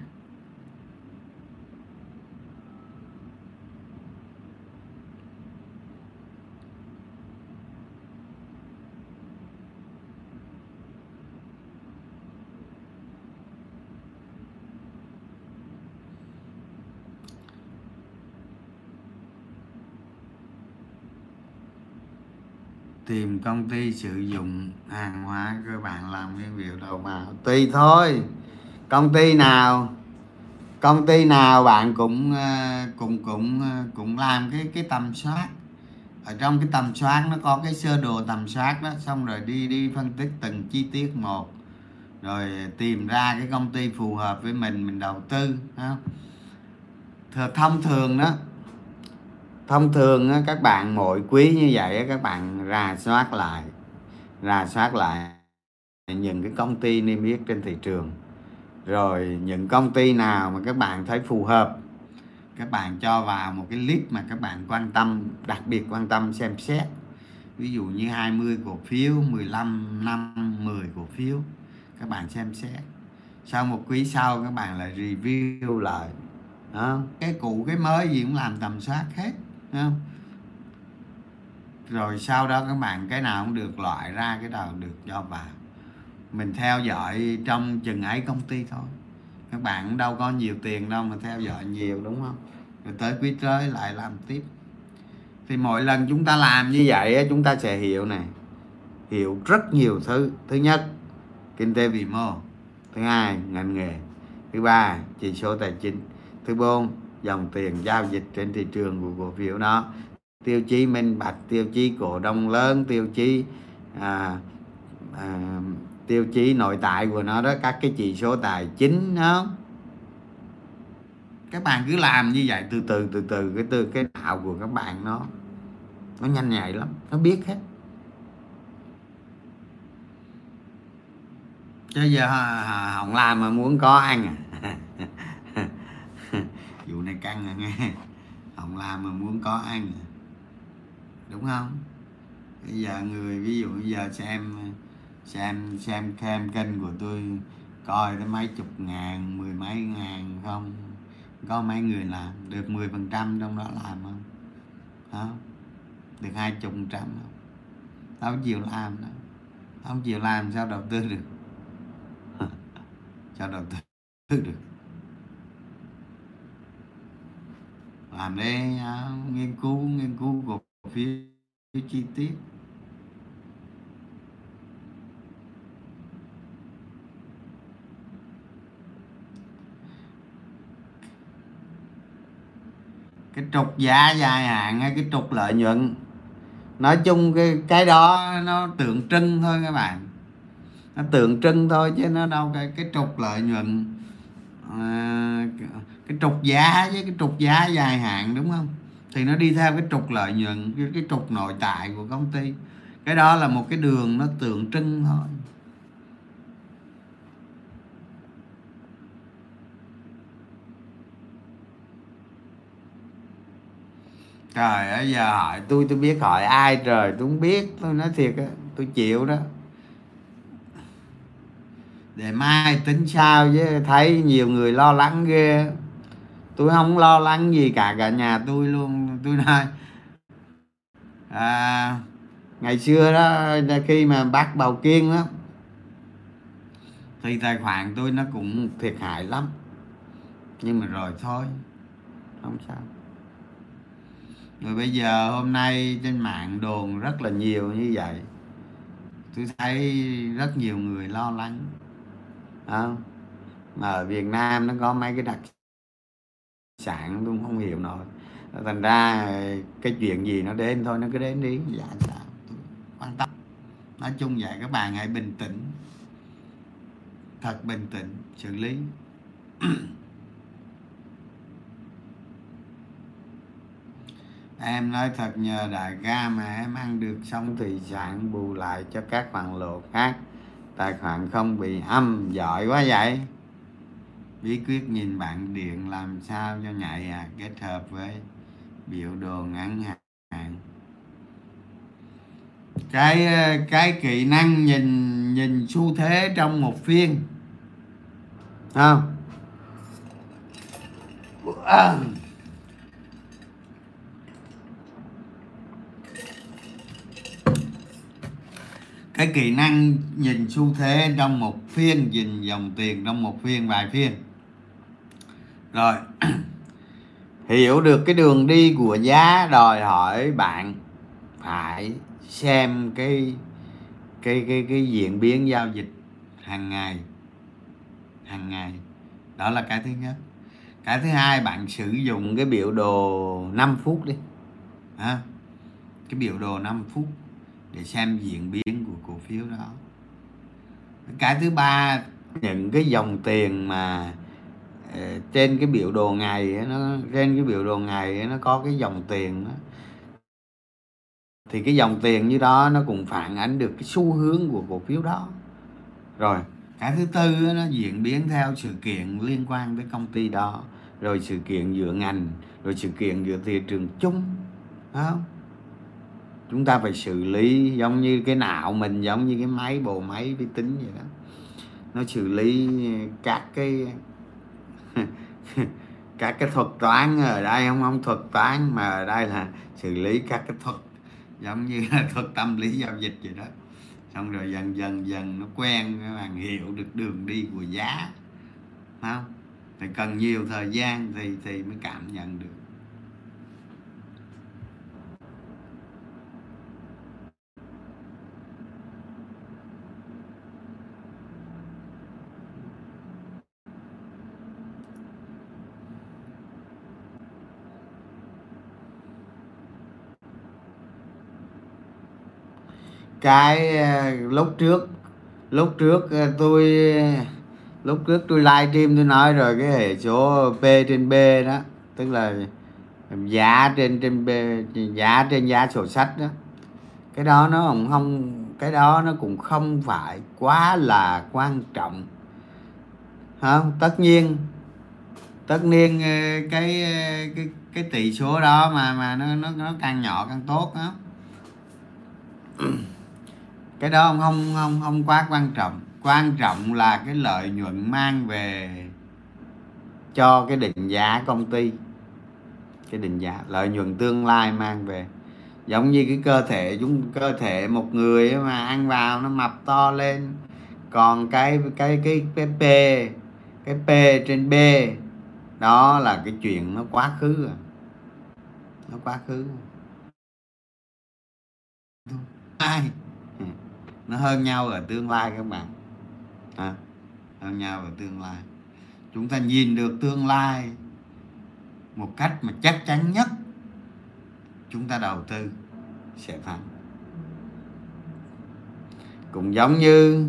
Tìm công ty sử dụng hàng hóa cơ bản làm nguyên liệu đầu vào. Tùy thôi. Công ty nào, công ty nào bạn cũng ờ, cũng cũng ờ, cũng làm cái cái tầm soát. Ở trong cái tầm soát nó có cái sơ đồ tầm soát đó, xong rồi đi đi phân tích từng chi tiết một, rồi tìm ra cái công ty phù hợp với mình mình đầu tư không? Thông thường đó thông thường các bạn mỗi quý như vậy các bạn rà soát lại, rà soát lại những cái công ty niêm yết trên thị trường. Rồi những công ty nào mà các bạn thấy phù hợp, các bạn cho vào một cái list mà các bạn quan tâm, đặc biệt quan tâm xem xét. Ví dụ như 20 cổ phiếu 15 năm 10 cổ phiếu, các bạn xem xét. Sau một quý sau, các bạn lại review lại. Đó. cái cũ, cái mới gì cũng làm tầm soát hết không? rồi sau đó các bạn cái nào cũng được loại ra, cái nào được cho vào mình theo dõi trong chừng ấy công ty thôi. Các bạn đâu có nhiều tiền đâu mà theo dõi nhiều, đúng không? Rồi tới quý tới lại làm tiếp. Thì mỗi lần chúng ta làm như vậy chúng ta sẽ hiểu này hiểu rất nhiều thứ. Thứ nhất, kinh tế vĩ mô. Thứ hai, ngành nghề. Thứ ba, chỉ số tài chính. Thứ bốn dòng tiền giao dịch trên thị trường của cổ phiếu đó. Tiêu chí minh bạch tiêu chí cổ đông lớn tiêu chí à, à, tiêu chí nội tại của nó đó các cái chỉ số tài chính đó. Các bạn cứ làm như vậy từ từ từ từ cái từ cái đạo của các bạn nó nó nhanh nhạy lắm nó biết hết. Bây giờ à, à, à, không làm mà muốn có ăn à. vụ này căng à nghe. Không làm mà muốn có ăn đúng không? Bây giờ người, ví dụ bây giờ xem xem xem xem kênh của tôi, coi tới mấy chục ngàn, mười mấy ngàn không? Có mấy người làm được 10 phần trăm trong đó làm không? Không được hai chục trăm không? Không chịu làm đâu. Không chịu làm sao đầu tư được? Sao đầu tư được? Làm đây uh, nghiên cứu nghiên cứu cổ phiếu chi tiết. Cái trục giá dài hạn hay cái trục lợi nhuận. Nói chung cái cái đó nó tượng trưng thôi các bạn. Nó tượng trưng thôi chứ nó đâu cái cái trục lợi nhuận. À, cái trục giá với cái trục giá dài hạn đúng không? Thì nó đi theo cái trục lợi nhuận cái, cái trục nội tại của công ty. Cái đó là một cái đường nó tượng trưng thôi. Trời ơi giờ hỏi tôi tôi biết hỏi ai trời tôi không biết. Tôi nói thiệt á tôi chịu đó. Để mai tính sao chứ thấy nhiều người lo lắng ghê tôi không lo lắng gì cả cả nhà tôi luôn. Tôi nói à, ngày xưa đó khi mà bác bầu kiên đó thì tài khoản tôi nó cũng thiệt hại lắm. Nhưng mà rồi thôi không sao. Rồi bây giờ hôm nay trên mạng đồn rất là nhiều như vậy. Tôi thấy rất nhiều người lo lắng. Không? Mà ở Việt Nam nó có mấy cái đặc sản tôi không hiểu nổi. Thành ra cái chuyện gì nó đến thôi, nó cứ đến đi. Dạ, dạ sao quan tâm. Nói chung vậy các bạn hãy bình tĩnh. Thật bình tĩnh, xử lý. Em nói thật nhờ, đại ca mà em ăn được xong thì sản bù lại cho các khoản lộ khác. Tài khoản không bị âm giỏi quá vậy bí quyết nhìn bạn điện làm sao cho nhạy à kết hợp với biểu đồ ngắn hạn. Cái ờ, cái kỹ năng nhìn nhìn xu thế trong một phiên. Không? À. cái kỹ năng nhìn xu thế trong một phiên, nhìn dòng tiền trong một phiên, vài phiên rồi. Hiểu được cái đường đi của giá đòi hỏi bạn phải xem cái cái cái cái diễn biến giao dịch hàng ngày. Hàng ngày. Đó là cái thứ nhất. Cái thứ hai, bạn sử dụng cái biểu đồ 5 phút đi. Ha cái biểu đồ 5 phút để xem diễn biến của cổ phiếu đó. Cái thứ ba, những cái dòng tiền mà Ờ, trên cái biểu đồ ngày nó, trên cái biểu đồ ngày nó có cái dòng tiền đó thì cái dòng tiền như đó nó cũng phản ánh được cái xu hướng của cổ phiếu đó. Rồi, cái thứ tư nó diễn biến theo sự kiện liên quan tới công ty đó, rồi sự kiện giữa ngành, rồi sự kiện giữa thị trường chung không? Chúng ta phải xử lý giống như cái não mình, giống như cái máy, bộ máy vi tính vậy đó. Nó xử lý các cái các cái thuật toán ở đây không? Không, thuật toán mà ở đây là xử lý các cái thuật, giống như là thuật tâm lý giao dịch vậy đó. Xong rồi dần dần dần nó quen, các bạn hiểu được đường đi của giá. Không? Thì cần nhiều thời gian thì thì mới cảm nhận được. Cái ờ, lúc trước lúc trước ờ, tôi, lúc trước tôi live stream tôi nói rồi cái hệ số P trên B đó, tức là giá trên trên B, giá trên giá sổ sách đó, cái đó nó không không, cái đó nó cũng không phải quá là quan trọng. Không tất nhiên tất nhiên ờ, cái cái cái tỷ số đó mà mà nó nó nó càng nhỏ càng tốt đó cái đó không không không không quá quan trọng. Quan trọng là cái lợi nhuận mang về cho cái định giá công ty. Cái định giá, lợi nhuận tương lai mang về. Giống như cái cơ thể chúng, cơ thể một người mà ăn vào nó mập to lên. Còn cái cái cái cái p cái p trên b, đó là cái chuyện nó quá khứ rồi nó quá khứ. Ai? Nó hơn nhau ở tương lai các bạn. À, hơn nhau ở tương lai. Chúng ta nhìn được tương lai một cách mà chắc chắn nhất chúng ta đầu tư sẽ thắng cũng giống như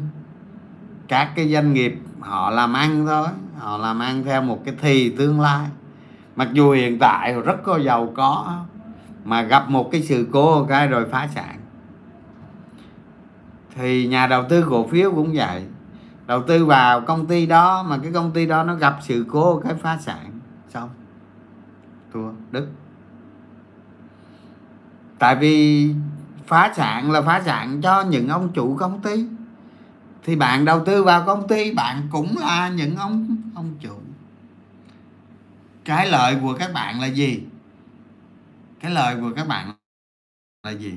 các cái doanh nghiệp họ làm ăn thôi họ làm ăn theo một cái thì tương lai. Mặc dù hiện tại họ rất có giàu có mà gặp một cái sự cố cái rồi phá sản thì nhà đầu tư cổ phiếu cũng vậy. Đầu tư vào công ty đó mà cái công ty đó nó gặp sự cố cái phá sản, xong. Thua đức tại vì phá sản là phá sản cho những ông chủ công ty. Thì bạn đầu tư vào công ty, bạn cũng là những ông ông chủ. Cái lợi của các bạn là gì? Cái lợi của các bạn là gì?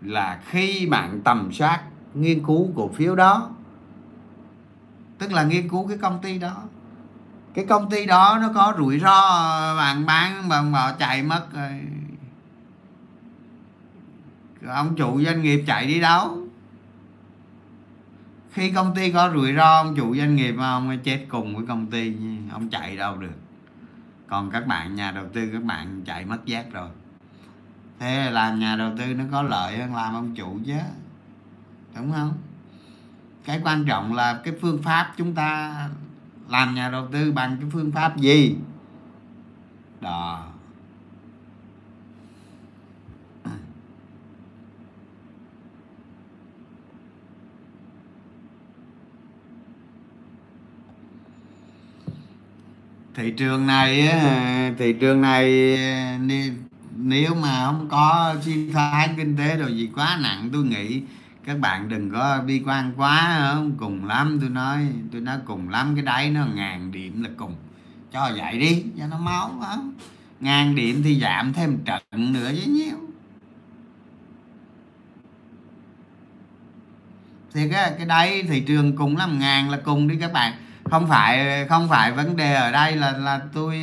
Là khi bạn tầm soát nghiên cứu cổ phiếu đó. Tức là nghiên cứu cái công ty đó. Cái công ty đó nó có rủi ro bạn bán bạn bỏ chạy mất rồi. Ông chủ doanh nghiệp chạy đi đâu? Khi công ty có rủi ro, ông chủ doanh nghiệp mà ông chết cùng với công ty, ông chạy đâu được. Còn các bạn, nhà đầu tư các bạn chạy mất giác rồi. Thế là làm nhà đầu tư nó có lợi hơn làm ông chủ chứ đúng không? Cái quan trọng là cái phương pháp chúng ta làm nhà đầu tư bằng cái phương pháp gì? Đó. Thị trường này thị trường này nếu mà không có suy thoái kinh tế rồi gì quá nặng, tôi nghĩ các bạn đừng có bi quan quá, không cùng lắm. Tôi nói tôi nói cùng lắm, cái đáy nó ngàn điểm là cùng. Cho vậy đi, cho nó máu quá. Ngàn điểm thì giảm thêm trận nữa chứ nhiêu. Thì cái cái đáy thị trường cùng lắm, ngàn là cùng đi các bạn. Không phải không phải vấn đề ở đây là là tôi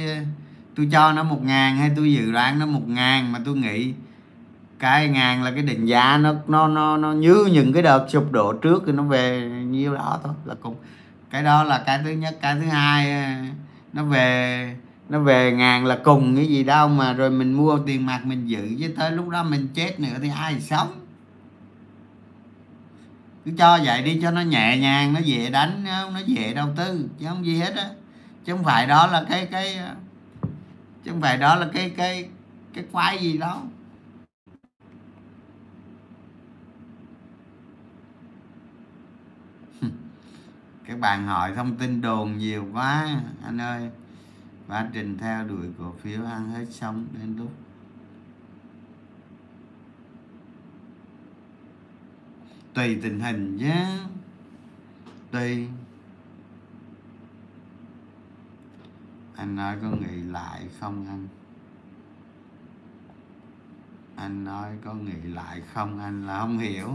tôi cho nó một ngàn hay tôi dự đoán nó một ngàn mà tôi nghĩ cái ngàn là cái định giá nó nó nó nó như những cái đợt sụp đổ trước thì nó về nhiêu đó thôi, là cũng cái đó là cái thứ nhất. Cái thứ hai ờ, nó về nó về ngàn là cùng cái gì đâu mà rồi mình mua tiền mặt mình giữ, chứ tới lúc đó mình chết nữa thì ai sống? Cứ cho vậy đi cho nó nhẹ nhàng, nó dễ đánh, nó dễ đầu tư, chứ không gì hết á. Chứ không phải đó là cái cái ờ, chứ không phải đó là cái cái cái quái gì đó. Các bạn hỏi thông tin đồn nhiều quá, anh ơi. Quá trình theo đuổi cổ phiếu ăn hết sống đến lúc. Tùy tình hình chứ tùy. Anh nói có nghĩ lại không anh? Anh nói có nghĩ lại không anh là không hiểu.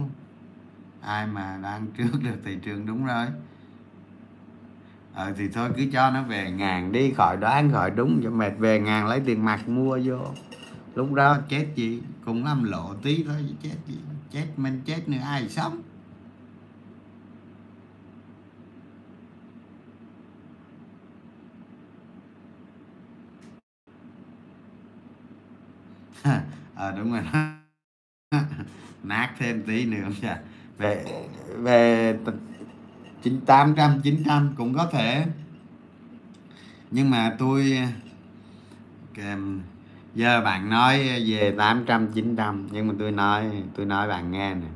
Ai mà đang trước được thị trường đúng rồi ờ thì thôi cứ cho nó về ngàn đi khỏi đoán khỏi đúng cho mệt về ngàn lấy tiền mặt mua vô. Lúc đó chết gì cũng làm lộ tí thôi chết gì chết mình chết nữa ai sống? Ờ à, đúng rồi nát thêm tí nữa về về chín tám trăm chín trăm cũng có thể. Nhưng mà tôi kèm giờ bạn nói về 800 900 nhưng mà tôi nói tôi nói bạn nghe nè.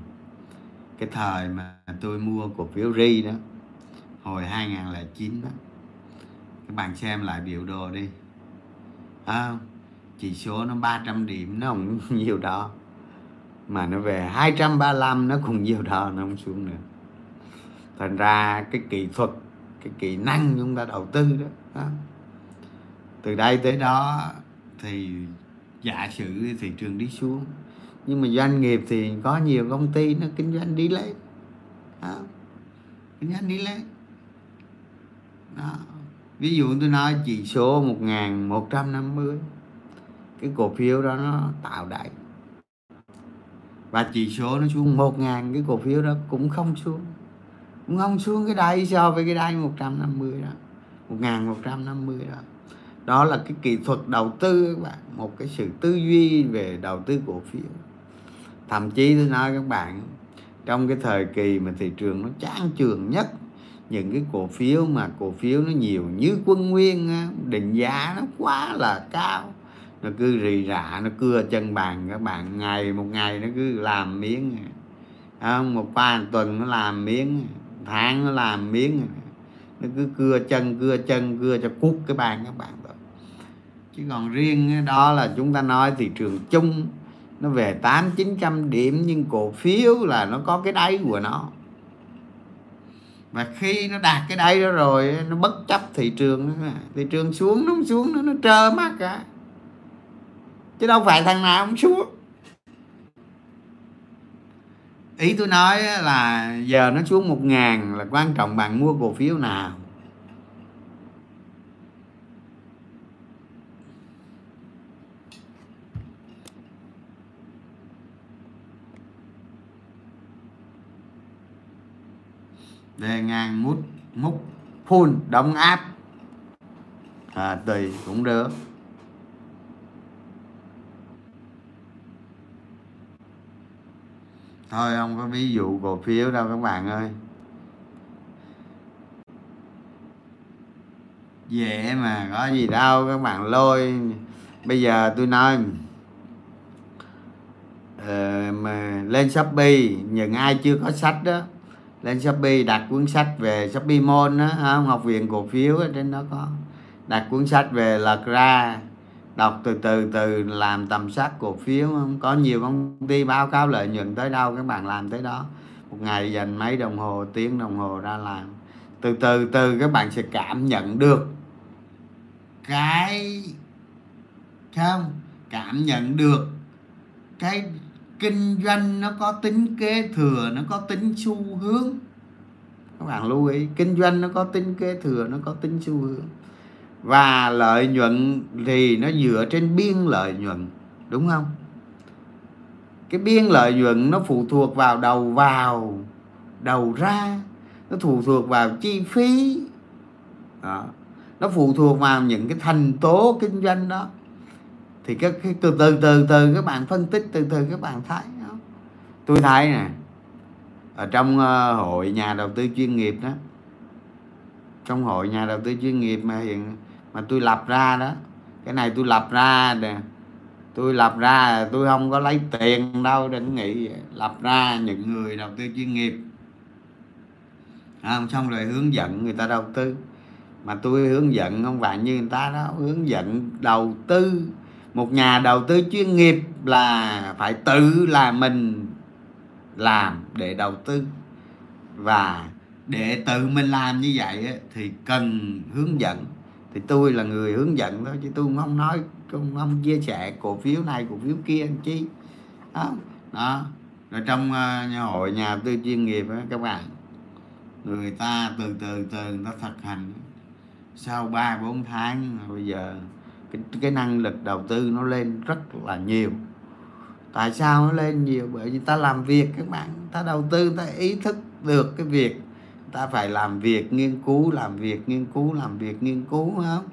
Cái thời mà tôi mua cổ phiếu ri đó hồi 2009 đó. Các bạn xem lại biểu đồ đi. À, chỉ số nó 300 điểm nó không nhiều đó. Mà nó về 235 nó cũng nhiều đó nó không xuống nữa thành ra cái kỹ thuật cái kỹ năng chúng ta đầu tư đó, đó. từ đây tới đó thì giả sử thị trường đi xuống nhưng mà doanh nghiệp thì có nhiều công ty nó kinh doanh đi lên đó. kinh doanh đi lên đó. ví dụ tôi nói chỉ số 1150 cái cổ phiếu đó nó tạo đáy và chỉ số nó xuống 1 ngàn cái cổ phiếu đó cũng không xuống ngông xuống cái đáy so với cái đáy 150 đó 1150 đó. Đó là cái kỹ thuật đầu tư các bạn một cái sự tư duy về đầu tư cổ phiếu. Thậm chí tôi nói các bạn trong cái thời kỳ mà thị trường nó chán trường nhất những cái cổ phiếu mà cổ phiếu nó nhiều như quân nguyên định giá nó quá là cao. Nó cứ rì rạ nó cưa chân bàn các bạn ngày một ngày nó cứ làm miếng. À, một ba tuần nó làm miếng tháng nó làm miếng nó cứ cưa chân cưa chân, cưa cho cút cái bàn các bạn rồi chứ còn riêng đó là chúng ta nói thị trường chung, nó về tám, chín trăm điểm nhưng cổ phiếu là nó có cái đáy của nó. Và khi nó đạt cái đáy đó rồi, nó bất chấp thị trường thị trường xuống, nó xuống nó nó trơ mắt cả. Chứ đâu phải thằng nào cũng xuống ý tôi nói là giờ nó xuống một ngàn là quan trọng bạn mua cổ phiếu nào. Đề ngang mút mút full đóng áp. À, tùy cũng được. Thôi không có ví dụ cổ phiếu đâu các bạn ơi. Dễ mà có gì đâu các bạn lôi. Bây giờ tôi nói uh, mà lên shopee những ai chưa có sách đó lên shopee đặt cuốn sách về shopee môn đó học viện cổ phiếu ở trên đó có đặt cuốn sách về lật ra đọc từ từ từ làm tầm soát cổ phiếu, không có nhiều công ty báo cáo lợi nhuận tới đâu, các bạn làm tới đó. Một ngày dành mấy đồng hồ, tiếng đồng hồ ra làm. Từ từ từ các bạn sẽ cảm nhận được cái không? Cảm nhận được cái kinh doanh nó có tính kế thừa, nó có tính xu hướng. Các bạn lưu ý, kinh doanh nó có tính kế thừa, nó có tính xu hướng và lợi nhuận thì nó dựa trên biên lợi nhuận đúng không cái biên lợi nhuận nó phụ thuộc vào đầu vào đầu ra nó phụ thuộc vào chi phí đó. nó phụ thuộc vào những cái thành tố kinh doanh đó thì cái, cái từ từ từ từ các bạn phân tích từ từ các bạn thấy đó. tôi thấy nè ở trong uh, hội nhà đầu tư chuyên nghiệp đó trong hội nhà đầu tư chuyên nghiệp mà hiện mà tôi lập ra đó. Cái này tôi lập ra nè. Tôi lập ra tôi không có lấy tiền đâu, đừng nghĩ lập ra những người đầu tư chuyên nghiệp. Không, xong rồi hướng dẫn người ta đầu tư. Mà tôi hướng dẫn không phải như người ta đó. Hướng dẫn đầu tư. Một nhà đầu tư chuyên nghiệp là phải tự là mình làm để đầu tư. Và để tự mình làm như vậy thì cần hướng dẫn thì tôi là người hướng dẫn thôi chứ tôi không nói không, không chia sẻ cổ phiếu này cổ phiếu kia anh chi. Đó đó. Rồi trong uh, hội nhà tư chuyên nghiệp đó, các bạn người ta từ từ từ nó thực hành. Sau 3 4 tháng bây giờ cái, cái năng lực đầu tư nó lên rất là nhiều. Tại sao nó lên nhiều? Bởi vì ta làm việc các bạn ta đầu tư ta ý thức được cái việc ta phải làm việc nghiên cứu làm việc nghiên cứu làm việc nghiên cứu không?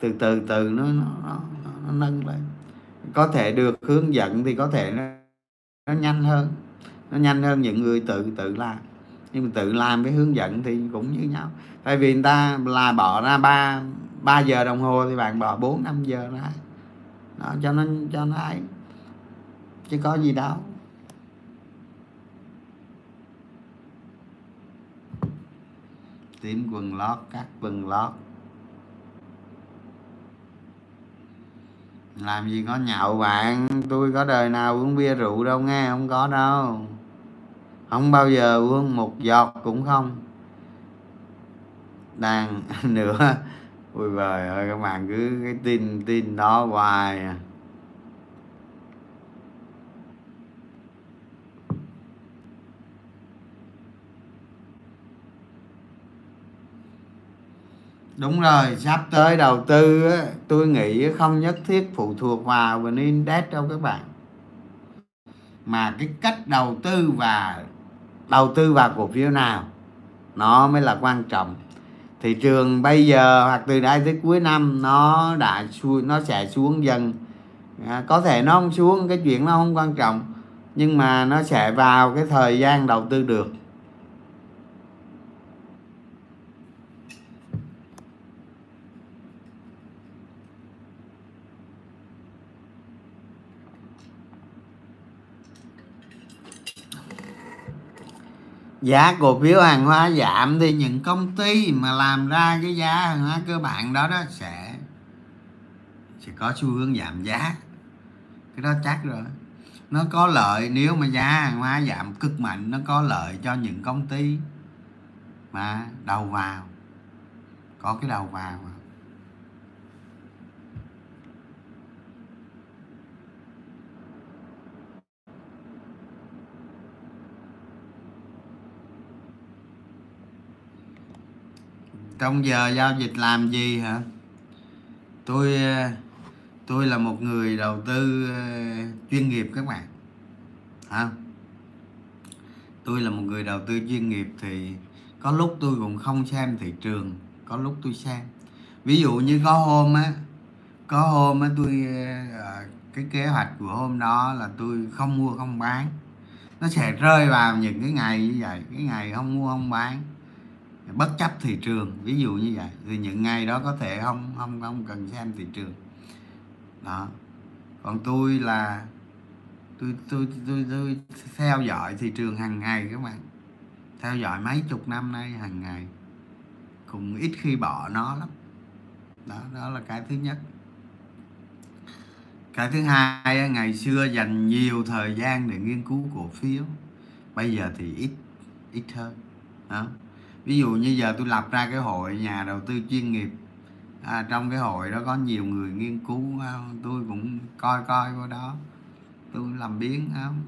Từ từ từ nó nó, nó, nó nâng lên. Có thể được hướng dẫn thì có thể nó, nó nhanh hơn. Nó nhanh hơn những người tự tự làm. Nhưng mà tự làm với hướng dẫn thì cũng như nhau. Tại vì người ta là bỏ ra ba ba giờ đồng hồ thì bạn bỏ bốn năm giờ ra. Đó cho nó cho nó ấy. Chứ có gì đâu. Tím quần lót cắt quần lót. Làm gì có nhậu bạn, tôi có đời nào uống bia rượu đâu nghe, không có đâu. Không bao giờ uống một giọt cũng không. Đang nữa ui vời ơi, các bạn cứ cái tin tin đó hoài à. Đúng rồi sắp tới đầu tư á, tôi nghĩ không nhất thiết phụ thuộc vào vn index đâu các bạn. Mà cái cách đầu tư và đầu tư vào cổ phiếu nào nó mới là quan trọng. Thị trường bây giờ hoặc từ đây tới cuối năm nó đã nó sẽ xuống dần. À, có thể nó không xuống cái chuyện nó không quan trọng nhưng mà nó sẽ vào cái thời gian đầu tư được. Giá cổ phiếu hàng hóa giảm thì những công ty mà làm ra cái giá hàng hóa cơ bản đó đó sẽ sẽ có xu hướng giảm giá. Cái đó chắc rồi. Nó có lợi nếu mà giá hàng hóa giảm cực mạnh, nó có lợi cho những công ty mà đầu vào, có cái đầu vào mà trong giờ giao dịch làm gì hả? Tôi ờ, tôi là một người đầu tư ờ, chuyên nghiệp các bạn. Hả? Tôi là một người đầu tư chuyên nghiệp thì có lúc tôi cũng không xem thị trường, có lúc tôi xem. Ví dụ như có hôm á, có hôm á tôi ờ, cái kế hoạch của hôm đó là tôi không mua, không bán. Nó sẽ rơi vào những cái ngày như vậy, cái ngày không mua, không bán bất chấp thị trường, ví dụ như vậy. Thì những ngày đó có thể không không không cần xem thị trường. Đó. Còn tôi là, tôi tôi tôi tôi theo dõi thị trường hàng ngày các bạn. Theo dõi mấy chục năm nay hàng ngày. Cũng ít khi bỏ nó lắm. Đó đó là cái thứ nhất. Cái thứ hai ngày xưa dành nhiều thời gian để nghiên cứu cổ phiếu. Bây giờ thì ít ít hơn. Đó ví dụ như giờ tôi lập ra cái hội nhà đầu tư chuyên nghiệp. À, trong cái hội đó có nhiều người nghiên cứu tôi cũng coi coi qua đó. Tôi làm biến không?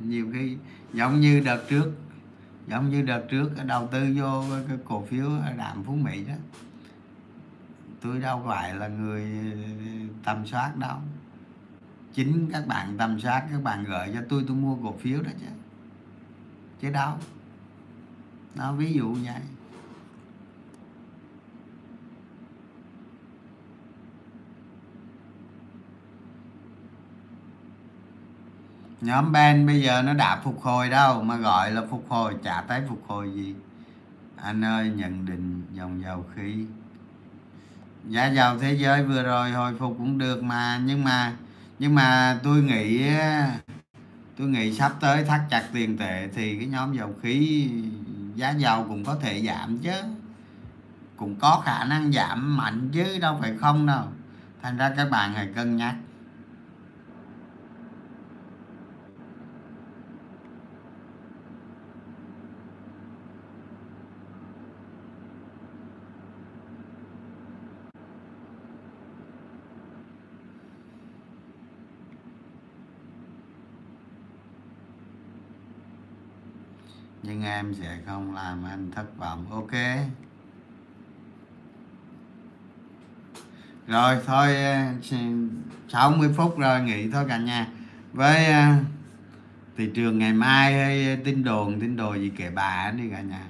Nhiều khi giống như đợt trước giống như đợt trước đầu tư vô cái cổ phiếu đạm phú mỹ đó. Tôi đâu phải là người tầm soát đâu. Chính các bạn tầm soát các bạn gửi cho tôi tôi mua cổ phiếu đó chứ. Chứ đâu đó, ví dụ vậy. Nhóm Ben bây giờ nó đã phục hồi đâu mà gọi là phục hồi, chả thấy phục hồi gì. Anh ơi, nhận định dòng dầu khí. Giá dầu thế giới vừa rồi hồi phục cũng được mà, nhưng mà nhưng mà tôi nghĩ tôi nghĩ sắp tới thắt chặt tiền tệ thì cái nhóm dầu khí giá dầu cũng có thể giảm chứ. Cũng có khả năng giảm mạnh chứ, đâu phải không đâu. Thành ra các bạn hãy cân nhắc. Nhưng em sẽ không làm anh thất vọng ok? Rồi thôi ờ, 60 phút rồi nghỉ thôi cả nhà. Với ờ, thị trường ngày mai hay ờ, tin đồn tin đồn gì kệ bà đi cả nhà.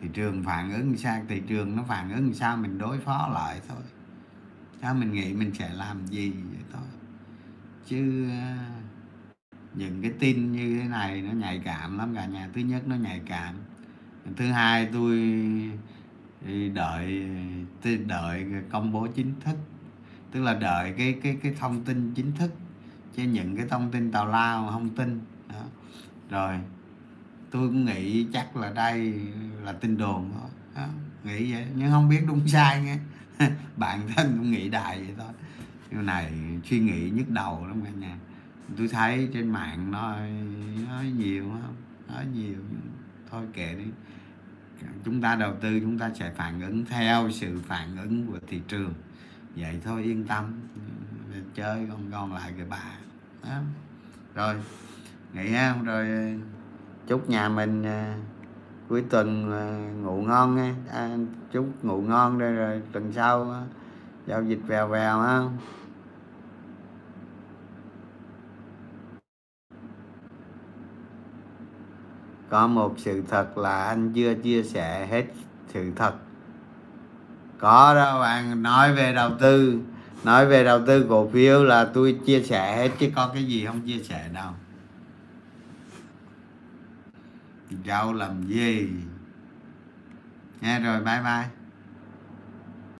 Thị trường phản ứng sao thị trường nó phản ứng sao mình đối phó lại thôi. Sao mình nghĩ mình sẽ làm gì vậy thôi? Chứ uh, những cái tin như thế này nó nhạy cảm lắm cả nhà. Thứ nhất nó nhạy cảm. Thứ hai tôi đợi tôi đợi công bố chính thức. Tức là đợi cái cái cái thông tin chính thức. Chứ những cái thông tin tào lao không tin. Đó. rồi, tôi cũng nghĩ chắc là đây là tin đồn thôi. Đó. nghĩ vậy. Nhưng không biết đúng sai nghe. Bản thân cũng nghĩ đại vậy thôi. Cái này suy nghĩ nhức đầu lắm cả nhà tôi thấy trên mạng nói nói nhiều không nói nhiều. Thôi kệ đi. Chúng ta đầu tư chúng ta sẽ phản ứng theo sự phản ứng của thị trường. Vậy thôi yên tâm. Chơi còn còn lại cái bà. Đó. rồi nghỉ không rồi chúc nhà mình à, cuối tuần à, ngủ ngon nghe à, chúc ngủ ngon đây rồi tuần sau à, giao dịch vèo vèo ha. Có một sự thật là anh chưa chia sẻ hết sự thật. Có đâu bạn, nói về đầu tư. Nói về đầu tư cổ phiếu là tôi chia sẻ hết, chứ có cái gì không chia sẻ đâu. Đâu làm gì? Nghe rồi, bye bye.